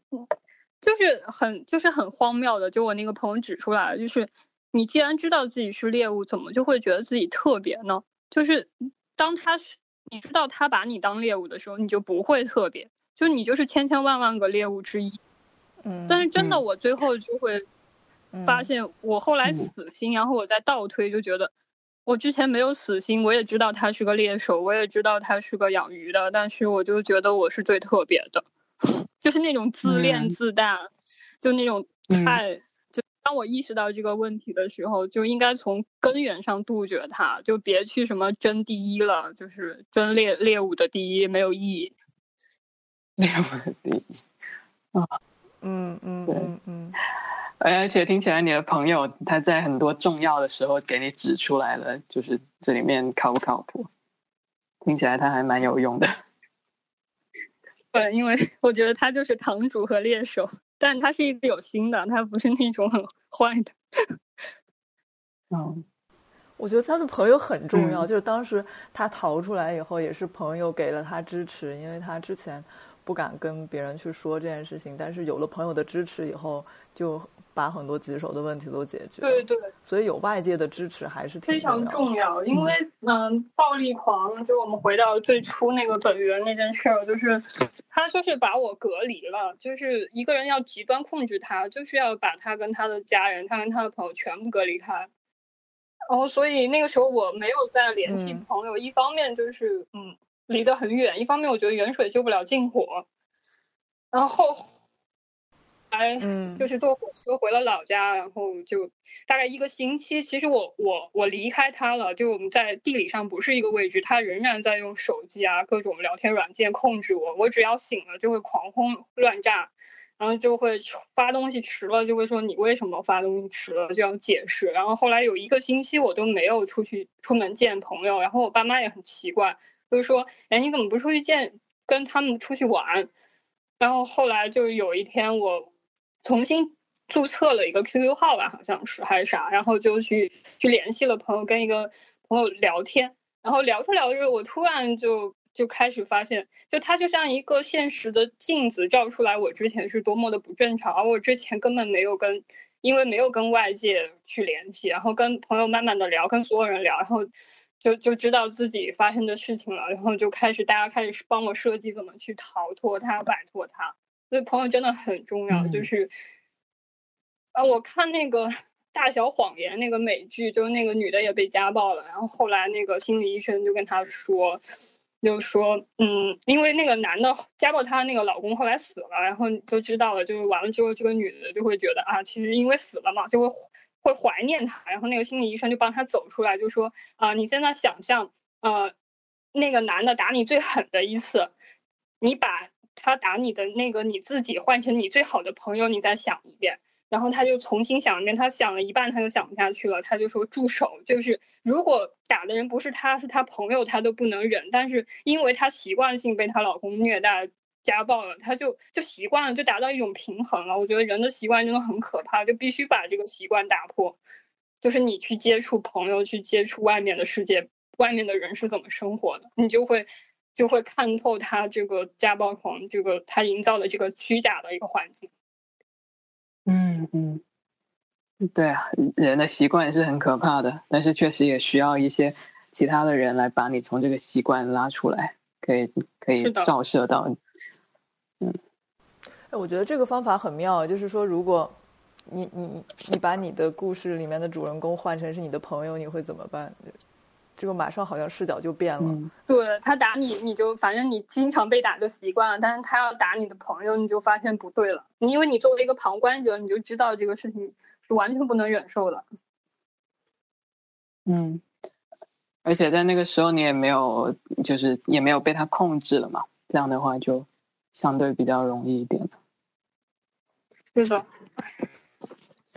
就是很就是很荒谬的，就我那个朋友指出来了，就是你既然知道自己是猎物，怎么就会觉得自己特别呢？就是当他是你知道他把你当猎物的时候，你就不会特别，就你就是千千万万个猎物之一。嗯，但是真的，嗯我最后就会发嗯现，我后来嗯死心，然后我再倒推，就觉得我之前没有死心，我也知道他是个猎手，我也知道他是个养鱼的，但是我就觉得我是最特别的，就是那种自恋嗯自大，就那种嗯太。就当我意识到这个问题的时候，就应该从根源上杜绝它，就别去什么争第一了，就是争猎猎物的第一没有意义。猎物的第一。嗯嗯对嗯嗯，而且听起来你的朋友他在很多重要的时候给你指出来了，就是这里面靠不靠谱？听起来他还蛮有用的。对，因为我觉得他就是堂主和猎手，但他是一个有心的，他不是那种很坏的。嗯我觉得他的朋友很重要，嗯就是当时他逃出来以后，也是朋友给了他支持，因为他之前不敢跟别人去说这件事情，但是有了朋友的支持以后，就把很多棘手的问题都解决了。对对，所以有外界的支持还是挺非常。重要。因为嗯、暴力狂，就我们回到最初那个本源那件事儿，就是他就是把我隔离了，就是一个人要极端控制他，就是要把他跟他的家人、他跟他的朋友全部隔离开。然后，所以那个时候我没有再联系嗯朋友，一方面就是嗯离得很远，一方面我觉得远水救不了近火。然后，来嗯，就是坐火车回了老家，然后就大概一个星期。其实我我我离开他了，就我们在地理上不是一个位置，他仍然在用手机啊各种聊天软件控制我。我只要醒了就会狂轰乱炸，然后就会发东西迟了就会说你为什么发东西迟了，就要解释。然后后来有一个星期我都没有出去出门见朋友，然后我爸妈也很奇怪，就是说哎你怎么不出去见跟他们出去玩？然后后来就有一天我重新注册了一个 QQ 号吧，好像是还是啥，然后就去去联系了朋友，跟一个朋友聊天，然后聊着聊着，我突然就就开始发现，就他就像一个现实的镜子，照出来我之前是多么的不正常，而我之前根本没有跟，因为没有跟外界去联系，然后跟朋友慢慢的聊，跟所有人聊，然后就就知道自己发生的事情了，然后就开始大家开始帮我设计怎么去逃脱它，摆脱它。所以朋友真的很重要，就是，啊，我看那个。大小谎言那个美剧，就是那个女的也被家暴了，然后后来那个心理医生就跟她说，就说，嗯，因为那个男的家暴她那个老公后来死了，然后就知道了，就完了之后，这个女的就会觉得啊，其实因为死了嘛，就会会怀念他，然后那个心理医生就帮她走出来，就说啊，你现在想象，呃，那个男的打你最狠的一次，你把他打你的那个你自己换成你最好的朋友，你再想一遍。然后他就重新想一遍，他想了一半，他就想不下去了，他就说住手。就是如果打的人不是他，是他朋友，他都不能忍。但是因为他习惯性被她老公虐待、家暴了，他就就习惯了，就达到一种平衡了。我觉得人的习惯真的很可怕，就必须把这个习惯打破。就是你去接触朋友，去接触外面的世界，外面的人是怎么生活的，你就会就会看透他这个家暴狂，这个他营造的这个虚假的一个环境。嗯嗯，对啊，人的习惯是很可怕的，但是确实也需要一些其他的人来把你从这个习惯拉出来，可以可以照射到。嗯，哎，我觉得这个方法很妙，就是说，如果你你你把你的故事里面的主人公换成是你的朋友，你会怎么办？这个马上好像视角就变了。对他打你，你就反正你经常被打就习惯了，但是他要打你的朋友，你就发现不对了。因为你作为一个旁观者，你就知道这个事情是完全不能忍受的。嗯，而且在那个时候你也没有，就是也没有被他控制了嘛，这样的话就相对比较容易一点。是的。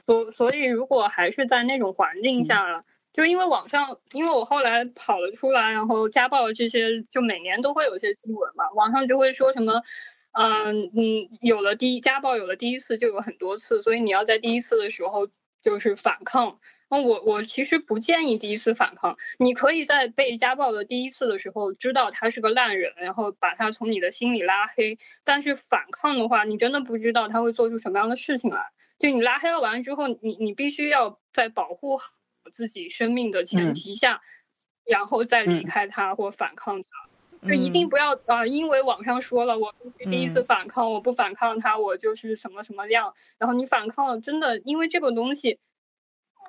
所所以，如果还是在那种环境下。就因为网上，因为我后来跑了出来，然后家暴这些，就每年都会有一些新闻嘛。网上就会说什么，嗯嗯，有了第一家暴，有了第一次就有很多次，所以你要在第一次的时候就是反抗。那我我其实不建议第一次反抗，你可以在被家暴的第一次的时候知道他是个烂人，然后把他从你的心里拉黑。但是反抗的话，你真的不知道他会做出什么样的事情来。就你拉黑了完之后，你你必须要在保护好。自己生命的前提下，然后再离开他或反抗他，就一定不要啊！因为网上说了，我第一次反抗，我不反抗他，我就是什么什么样。然后你反抗了，真的，因为这个东西，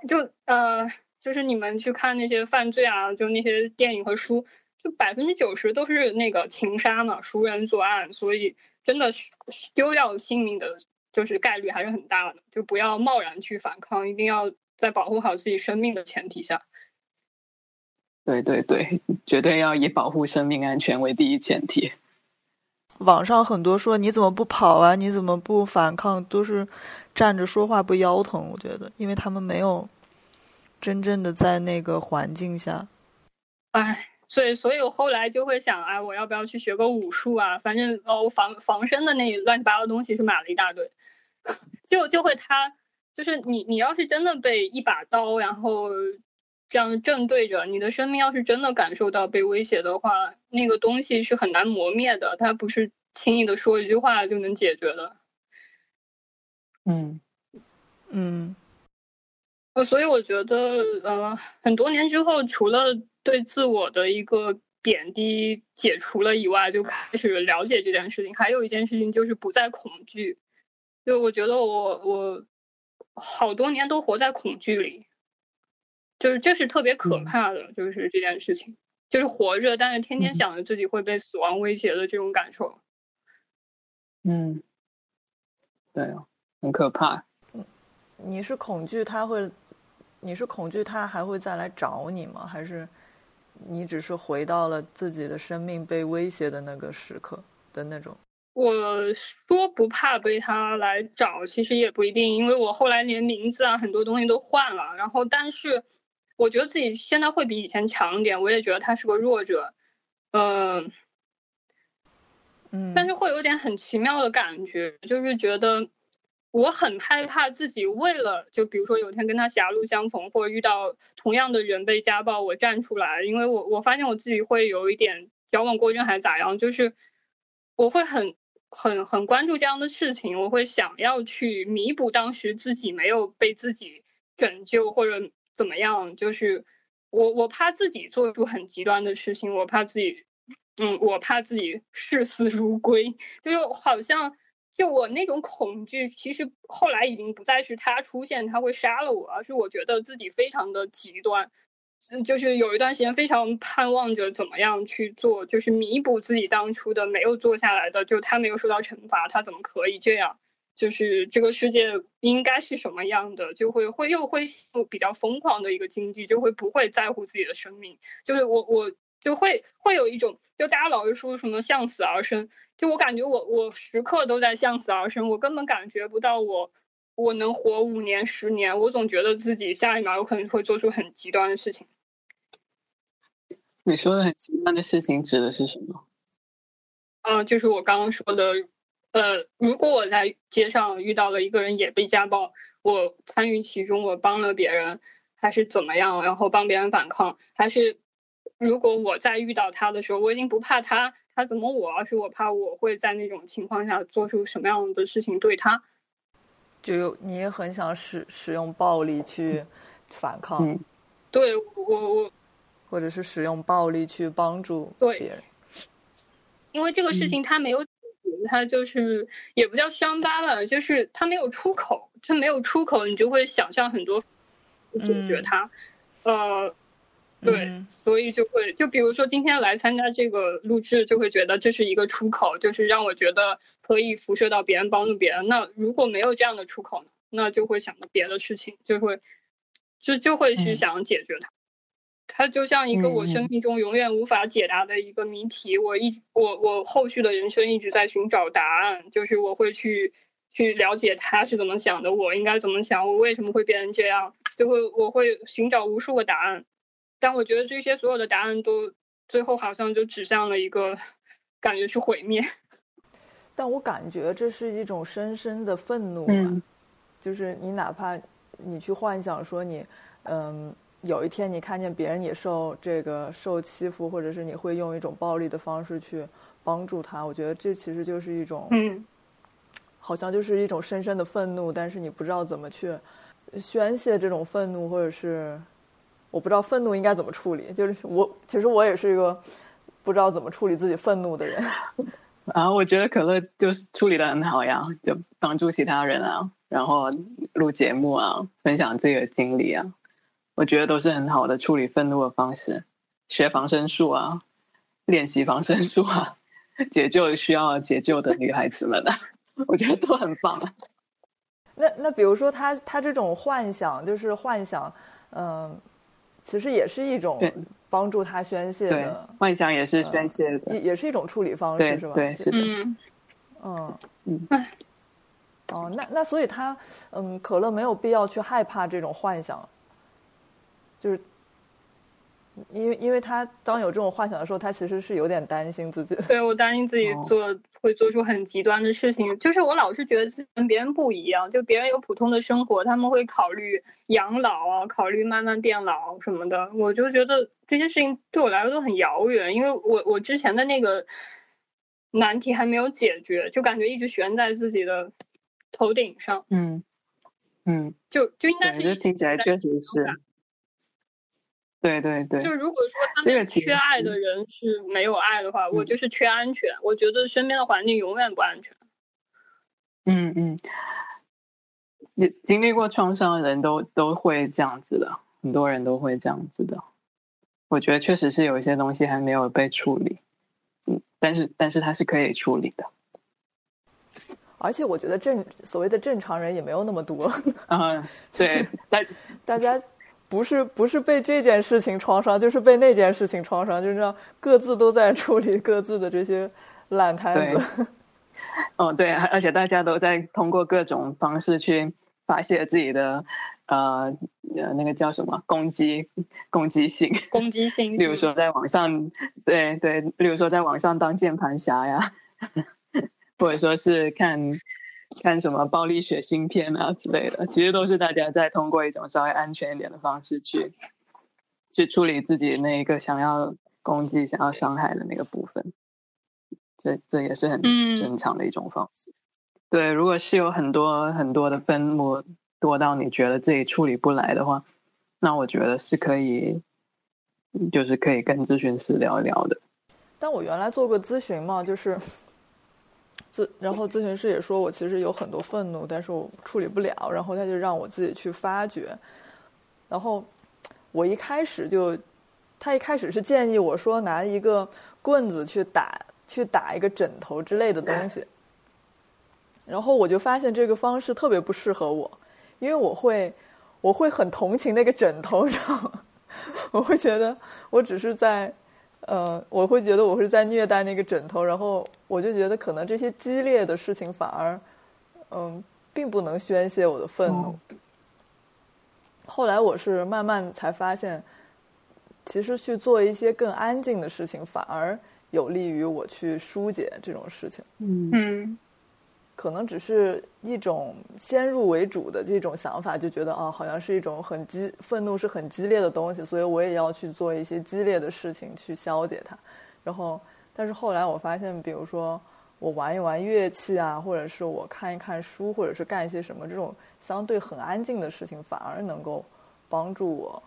就呃，就是你们去看那些犯罪啊，就那些电影和书，就百分之九十都是那个情杀嘛，熟人作案，所以真的丢掉性命的，就是概率还是很大的。就不要贸然去反抗，一定要。在保护好自己生命的前提下，对对对，绝对要以保护生命安全为第一前提。网上很多说你怎么不跑啊？你怎么不反抗？都是站着说话不腰疼。我觉得，因为他们没有真正的在那个环境下。哎，所以，所以我后来就会想，哎，我要不要去学个武术啊？反正哦，防防身的那乱七八糟东西是买了一大堆，就就会他。就是你，你要是真的被一把刀，然后这样正对着你的生命，要是真的感受到被威胁的话，那个东西是很难磨灭的，它不是轻易的说一句话就能解决的。嗯嗯，呃，所以我觉得，呃，很多年之后，除了对自我的一个贬低解除了以外，就开始了解这件事情。还有一件事情就是不再恐惧，就我觉得我我。好多年都活在恐惧里，就是这是特别可怕的，就是这件事情，就是活着，但是天天想着自己会被死亡威胁的这种感受。嗯，对啊，很可怕。你是恐惧他会，你是恐惧他还会再来找你吗？还是你只是回到了自己的生命被威胁的那个时刻的那种？我说不怕被他来找，其实也不一定，因为我后来连名字啊很多东西都换了。然后，但是我觉得自己现在会比以前强一点。我也觉得他是个弱者，嗯嗯，但是会有点很奇妙的感觉，就是觉得我很害怕自己为了，就比如说有天跟他狭路相逢，或者遇到同样的人被家暴，我站出来，因为我我发现我自己会有一点。矫枉过正还是咋样，就是我会很很很关注这样的事情，我会想要去弥补当时自己没有被自己拯救或者怎么样，就是我我怕自己做出很极端的事情，我怕自己，嗯，我怕自己视死如归，就是好像。就我那种恐惧，其实后来已经不再是他出现，他会杀了我，而是我觉得自己非常的极端，就是有一段时间非常盼望着怎么样去做，就是弥补自己当初的没有做下来的，就他没有受到惩罚，他怎么可以这样？就是这个世界应该是什么样的？就会会又会比较疯狂的一个经济，就会不会在乎自己的生命，就是我我就会会有一种，就大家老是说什么向死而生。就我感觉，我我时刻都在向死而生，我根本感觉不到我我能活五年十年，我总觉得自己下一秒有可能会做出很极端的事情。你说的很极端的事情指的是什么？嗯，就是我刚刚说的，呃，如果我在街上遇到了一个人也被家暴，我参与其中，我帮了别人，还是怎么样，然后帮别人反抗，还是如果我在遇到他的时候，我已经不怕他。他怎么我？而是我怕我会在那种情况下做出什么样的事情对他。就你也很想使使用暴力去反抗，对我我，或者是使用暴力去帮助别人。因为这个事情他没有，他就是也不叫伤疤吧，就是他没有出口，他没有出口，你就会想象很多解决他，呃。对，所以就会就比如说今天来参加这个录制，就会觉得这是一个出口，就是让我觉得可以辐射到别人，帮助别人。那如果没有这样的出口呢？那就会想到别的事情，就会就就会去想解决它。它就像一个我生命中永远无法解答的一个谜题。我一我我后续的人生一直在寻找答案，就是我会去去了解他是怎么想的，我应该怎么想，我为什么会变成这样，就会我会寻找无数个答案。但我觉得这些所有的答案都最后好像就指向了一个，感觉是毁灭。但我感觉这是一种深深的愤怒，就是你哪怕你去幻想说你，嗯，有一天你看见别人也受这个受欺负，或者是你会用一种暴力的方式去帮助他，我觉得这其实就是一种，嗯，好像就是一种深深的愤怒，但是你不知道怎么去宣泄这种愤怒，或者是。我不知道愤怒应该怎么处理，就是我其实我也是一个不知道怎么处理自己愤怒的人。啊，我觉得可乐就是处理的很好呀，就帮助其他人啊，然后录节目啊，分享自己的经历啊，我觉得都是很好的处理愤怒的方式。学防身术啊，练习防身术啊，解救需要解救的女孩子们啊，我觉得都很棒。那那比如说他他这种幻想，就是幻想，嗯。其实也是一种帮助他宣泄的幻想，也是宣泄的，也也是一种处理方式，是吧？对，是的。嗯嗯。哦，那那所以他，嗯，可乐没有必要去害怕这种幻想，就是因为因为他当有这种幻想的时候，他其实是有点担心自己。对我担心自己做。会做出很极端的事情，就是我老是觉得自己跟别人不一样，就别人有普通的生活，他们会考虑养老啊，考虑慢慢变老什么的，我就觉得这些事情对我来说都很遥远，因为我我之前的那个难题还没有解决，就感觉一直悬在自己的头顶上。嗯嗯，就就应该是听起来确实是。对对对，就如果说他们缺爱的人是没有爱的话，我就是缺安全。我觉得身边的环境永远不安全。嗯嗯，经经历过创伤的人都都会这样子的，很多人都会这样子的。我觉得确实是有一些东西还没有被处理，嗯，但是但是它是可以处理的。而且我觉得正所谓的正常人也没有那么多。嗯，对，大大家。不是不是被这件事情创伤，就是被那件事情创伤，就是这样，各自都在处理各自的这些烂摊子。哦，对，而且大家都在通过各种方式去发泄自己的呃呃那个叫什么攻击攻击性攻击性，例 如说在网上，对对，例如说在网上当键盘侠呀，或者说是看。看什么暴力血腥片啊之类的，其实都是大家在通过一种稍微安全一点的方式去去处理自己那一个想要攻击、想要伤害的那个部分。这这也是很嗯正常的一种方式。对，如果是有很多很多的分母多到你觉得自己处理不来的话，那我觉得是可以，就是可以跟咨询师聊一聊的。但我原来做过咨询嘛，就是咨，然后咨询师也说我其实有很多愤怒，但是我处理不了，然后他就让我自己去发掘。然后我一开始就，他一开始是建议我说拿一个棍子去打，去打一个枕头之类的东西。然后我就发现这个方式特别不适合我，因为我会，我会很同情那个枕头，知道吗？我会觉得我只是在。呃，我会觉得我是在虐待那个枕头，然后我就觉得可能这些激烈的事情反而，嗯，并不能宣泄我的愤怒。后来我是慢慢才发现，其实去做一些更安静的事情，反而有利于我去疏解这种事情。嗯嗯可能只是一种先入为主的这种想法，就觉得啊，好像是一种很激愤怒是很激烈的东西，所以我也要去做一些激烈的事情去消解它。然后，但是后来我发现，比如说我玩一玩乐器啊，或者是我看一看书，或者是干一些什么这种相对很安静的事情，反而能够帮助我，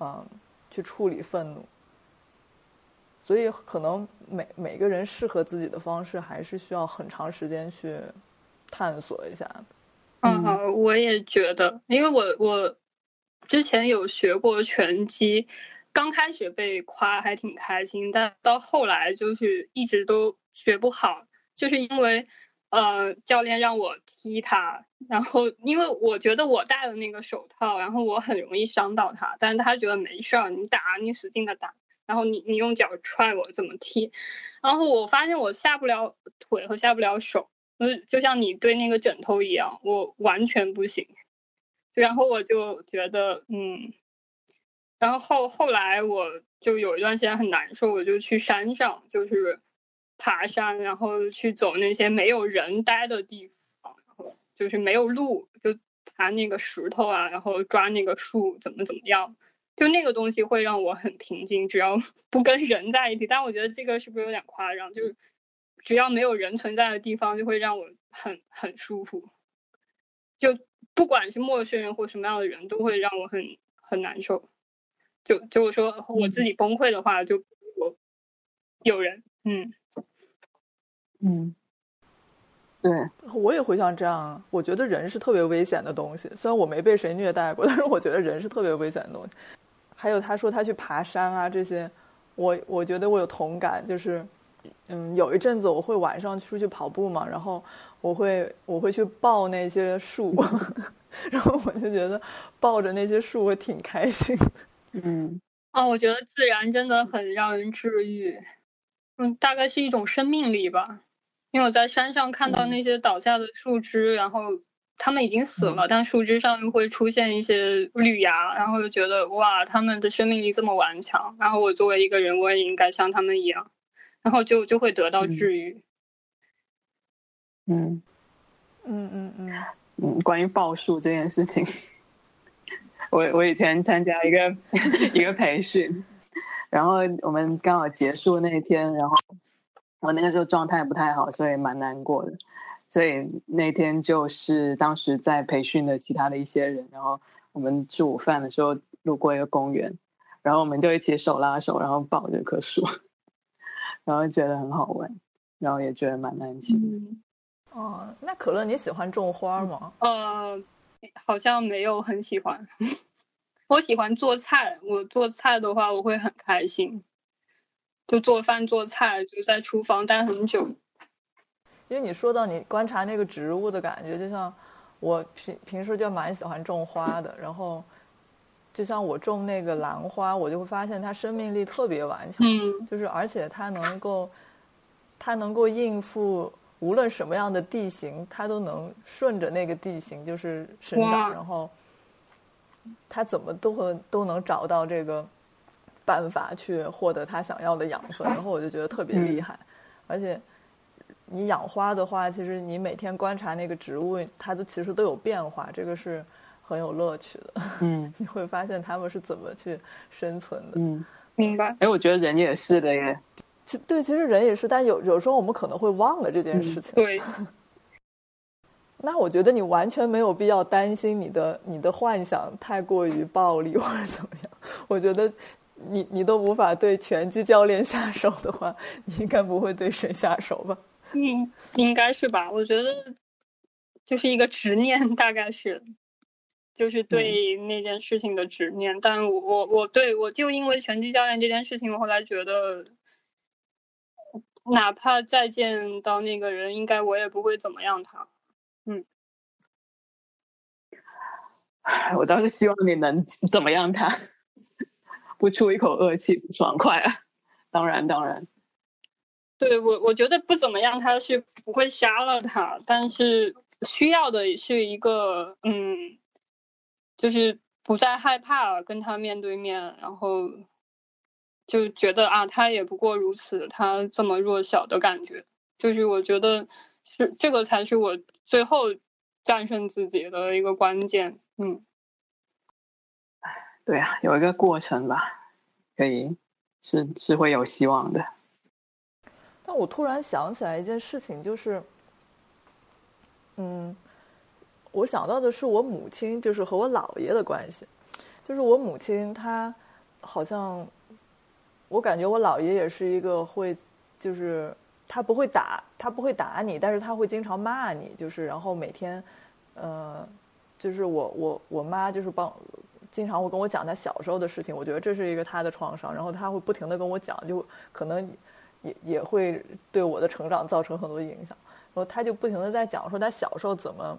嗯，去处理愤怒。所以，可能每每个人适合自己的方式，还是需要很长时间去探索一下的。嗯好，我也觉得，因为我我之前有学过拳击，刚开始被夸还挺开心，但到后来就是一直都学不好，就是因为呃教练让我踢他，然后因为我觉得我戴了那个手套，然后我很容易伤到他，但是他觉得没事儿，你打你使劲的打，然后你你用脚踹我怎么踢，然后我发现我下不了腿和下不了手。就就像你对那个枕头一样，我完全不行。然后我就觉得，嗯，然后后后来我就有一段时间很难受，我就去山上，就是爬山，然后去走那些没有人待的地方，然后就是没有路，就爬那个石头啊，然后抓那个树，怎么怎么样，就那个东西会让我很平静，只要 不跟人在一起。但我觉得这个是不是有点夸张？就是。只要没有人存在的地方，就会让我很很舒服。就不管是陌生人或什么样的人，都会让我很很难受。就就我说我自己崩溃的话，就我有人，嗯嗯，对，我也会像这样。我觉得人是特别危险的东西，虽然我没被谁虐待过，但是我觉得人是特别危险的东西。还有他说他去爬山啊这些，我我觉得我有同感，就是。嗯，有一阵子我会晚上出去跑步嘛，然后我会我会去抱那些树，然后我就觉得抱着那些树我挺开心。嗯，哦，我觉得自然真的很让人治愈，嗯，大概是一种生命力吧。因为我在山上看到那些倒下的树枝，然后它们已经死了，但树枝上又会出现一些绿芽，然后就觉得哇，它们的生命力这么顽强。然后我作为一个人，我也应该像他们一样。然后就就会得到治愈。嗯嗯嗯嗯嗯，关于报数这件事情，我我以前参加一个 一个培训，然后我们刚好结束那天，然后我那个时候状态不太好，所以蛮难过的。所以那天就是当时在培训的其他的一些人，然后我们吃午饭的时候路过一个公园，然后我们就一起手拉手，然后抱着棵树。然后觉得很好闻，然后也觉得蛮安心。嗯，哦，那可乐你喜欢种花吗？呃，好像没有很喜欢。我喜欢做菜，我做菜的话我会很开心，就做饭做菜就在厨房待很久。因为你说到你观察那个植物的感觉，就像我平平时就蛮喜欢种花的，然后。就像我种那个兰花，我就会发现它生命力特别顽强，嗯，就是而且它能够，它能够应付无论什么样的地形，它都能顺着那个地形就是生长，然后它怎么都会都能找到这个办法去获得它想要的养分，然后我就觉得特别厉害。而且你养花的话，其实你每天观察那个植物，它都其实都有变化，这个是。很有乐趣的，嗯，你会发现他们是怎么去生存的，嗯明白。哎，我觉得人也是的耶。其对，其实人也是，但有有时候我们可能会忘了这件事情。对。那我觉得你完全没有必要担心你的你的幻想太过于暴力或者怎么样。我觉得你你都无法对拳击教练下手的话，你应该不会对谁下手吧？嗯，应该是吧。我觉得就是一个执念，大概是，就是对那件事情的执念。但我我我对我就因为拳击教练这件事情，我后来觉得，哪怕再见到那个人，应该我也不会怎么样他。嗯，我倒是希望你能怎么样他，不出一口恶气，不爽快啊！当然，当然，对我，我觉得不怎么样，他是不会杀了他，但是需要的是一个，嗯，就是不再害怕跟他面对面，然后就觉得啊，他也不过如此，他这么弱小的感觉，就是我觉得是这个才是我。最后战胜自己的一个关键，嗯，对啊，有一个过程吧，可以是是会有希望的。但我突然想起来一件事情，就是，嗯，我想到的是我母亲，就是和我姥爷的关系，就是我母亲她好像，我感觉我姥爷也是一个会，就是。他不会打，他不会打你，但是他会经常骂你，就是然后每天，呃，就是我我我妈就是帮，经常会跟我讲他小时候的事情，我觉得这是一个他的创伤，然后他会不停的跟我讲，就可能也也会对我的成长造成很多影响，然后他就不停的在讲说他小时候怎么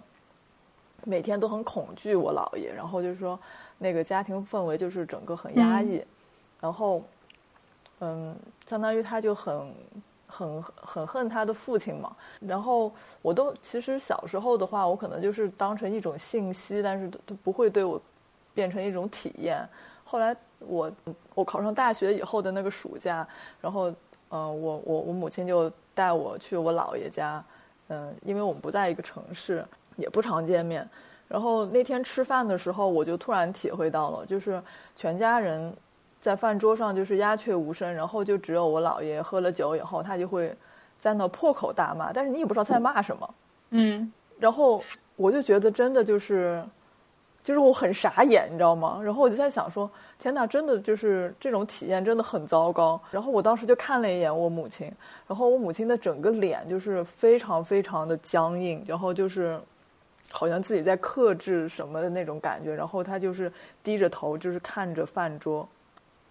每天都很恐惧我姥爷，然后就是说那个家庭氛围就是整个很压抑，然后嗯，相当于他就很。很很恨他的父亲嘛，然后我都其实小时候的话，我可能就是当成一种信息，但是都不会对我变成一种体验。后来我我考上大学以后的那个暑假，然后嗯，我我我母亲就带我去我姥爷家，嗯，因为我们不在一个城市，也不常见面。然后那天吃饭的时候，我就突然体会到了，就是全家人。在饭桌上就是鸦雀无声，然后就只有我姥爷喝了酒以后，他就会在那破口大骂，但是你也不知道在骂什么。嗯，然后我就觉得真的就是，就是我很傻眼，你知道吗？然后我就在想说，天哪，真的就是这种体验真的很糟糕。然后我当时就看了一眼我母亲，然后我母亲的整个脸就是非常非常的僵硬，然后就是好像自己在克制什么的那种感觉，然后他就是低着头，就是看着饭桌。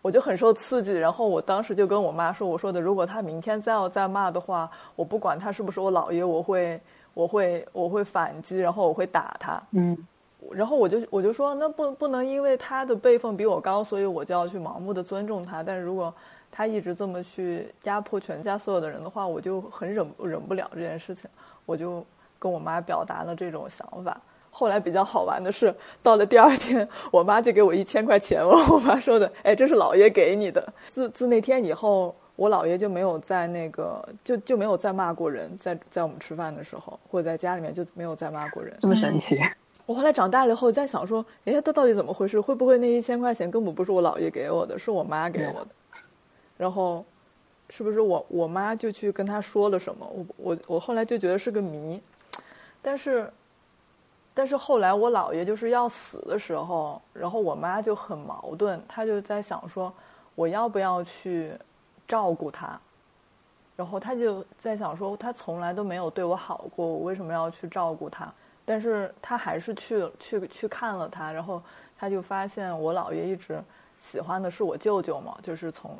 我就很受刺激，然后我当时就跟我妈说：“我说的，如果他明天再要再骂的话，我不管他是不是我姥爷，我会，我会，我会反击，然后我会打他。”嗯，然后我就我就说：“那不不能因为他的辈分比我高，所以我就要去盲目的尊重他。但是如果他一直这么去压迫全家所有的人的话，我就很忍忍不了这件事情。”我就跟我妈表达了这种想法。后来比较好玩的是，到了第二天，我妈就给我一千块钱。我 我妈说的，哎，这是姥爷给你的。自自那天以后，我姥爷就没有在那个，就就没有再骂过人，在在我们吃饭的时候，或者在家里面就没有再骂过人。这么神奇！我后来长大了以后在想说，哎，他到底怎么回事？会不会那一千块钱根本不是我姥爷给我的，是我妈给我的？然后，是不是我我妈就去跟他说了什么？我我我后来就觉得是个谜，但是。但是后来我姥爷就是要死的时候，然后我妈就很矛盾，她就在想说，我要不要去照顾他？然后她就在想说，他从来都没有对我好过，我为什么要去照顾他？但是她还是去去去看了他，然后她就发现我姥爷一直喜欢的是我舅舅嘛，就是从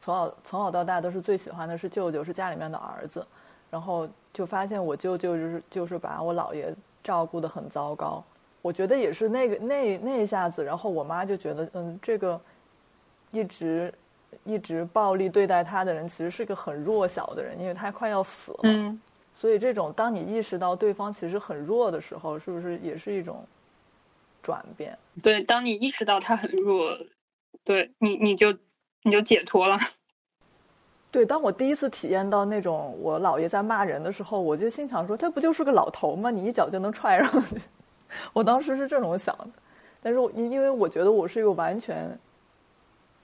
从小从小到大都是最喜欢的是舅舅，是家里面的儿子，然后就发现我舅舅就是就是把我姥爷。照顾的很糟糕，我觉得也是那个那那一下子，然后我妈就觉得，嗯，这个一直一直暴力对待他的人，其实是个很弱小的人，因为他快要死了。嗯，所以这种当你意识到对方其实很弱的时候，是不是也是一种转变？对，当你意识到他很弱，对你你就你就解脱了。对，当我第一次体验到那种我姥爷在骂人的时候，我就心想说：“他不就是个老头吗？你一脚就能踹上去。”我当时是这种想的，但是因因为我觉得我是一个完全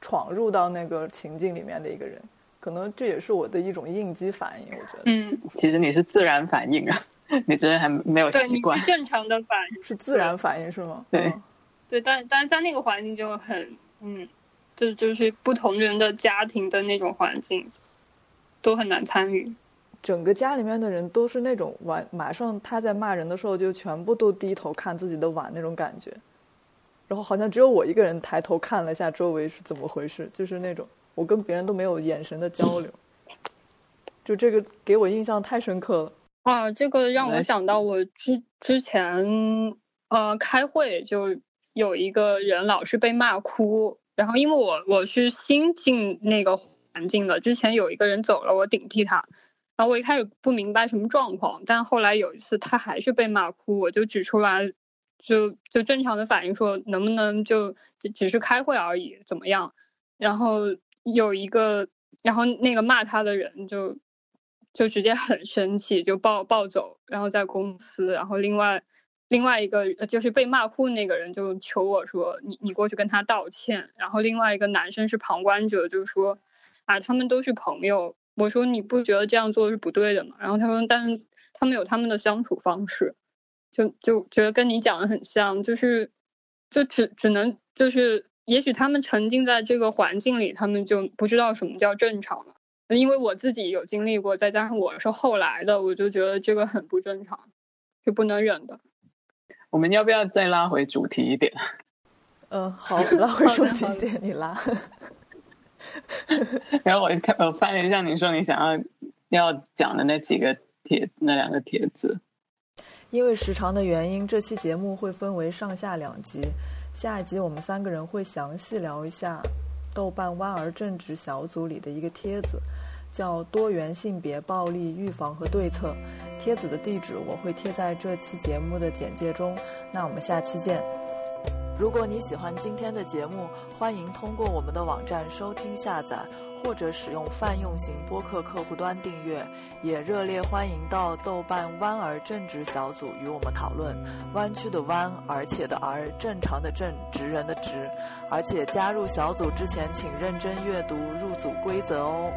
闯入到那个情境里面的一个人。可能这也是我的一种应激反应，我觉得。嗯，其实你是自然反应啊，你真的还没有，习惯你是。正常的反应。是自然反应是吗？对嗯对，但但是在那个环境就很，嗯，就就是不同人的家庭的那种环境，都很难参与。整个家里面的人都是那种碗，马上他在骂人的时候就全部都低头看自己的碗那种感觉，然后好像只有我一个人抬头看了一下周围是怎么回事，就是那种我跟别人都没有眼神的交流，就这个给我印象太深刻了。啊，这个让我想到我之之前呃开会就有一个人老是被骂哭，然后因为我我是新进那个环境的，之前有一个人走了，我顶替他，然后我一开始不明白什么状况，但后来有一次他还是被骂哭，我就指出来，就就正常的反应说能不能就只只是开会而已，怎么样？然后有一个，然后那个骂他的人就就直接很生气，就暴暴走，然后在公司，然后另外另外一个就是被骂哭那个人就求我说你你过去跟他道歉，然后另外一个男生是旁观者，就是说啊他们都是朋友，我说你不觉得这样做是不对的吗？然后他说但是他们有他们的相处方式，就就觉得跟你讲的很像，就是就只只能就是也许他们沉浸在这个环境里，他们就不知道什么叫正常了。因为我自己有经历过，再加上我是后来的，我就觉得这个很不正常，是不能忍的。我们要不要再拉回主题一点？嗯，好，拉回主题点，你拉。然后我看我翻了一下，你说你想要要讲的那几个帖，那两个帖子，因为时长的原因，这期节目会分为上下两集。下一集我们三个人会详细聊一下豆瓣弯儿正直小组里的一个帖子，叫“多元性别暴力预防和对策”。帖子的地址我会贴在这期节目的简介中。那我们下期见。如果你喜欢今天的节目，欢迎通过我们的网站收听下载，或者使用泛用型播客客户端订阅。也热烈欢迎到豆瓣弯儿正直小组与我们讨论。弯曲的弯，而且的而，正常的正，直人的直。而且加入小组之前，请认真阅读入组规则哦。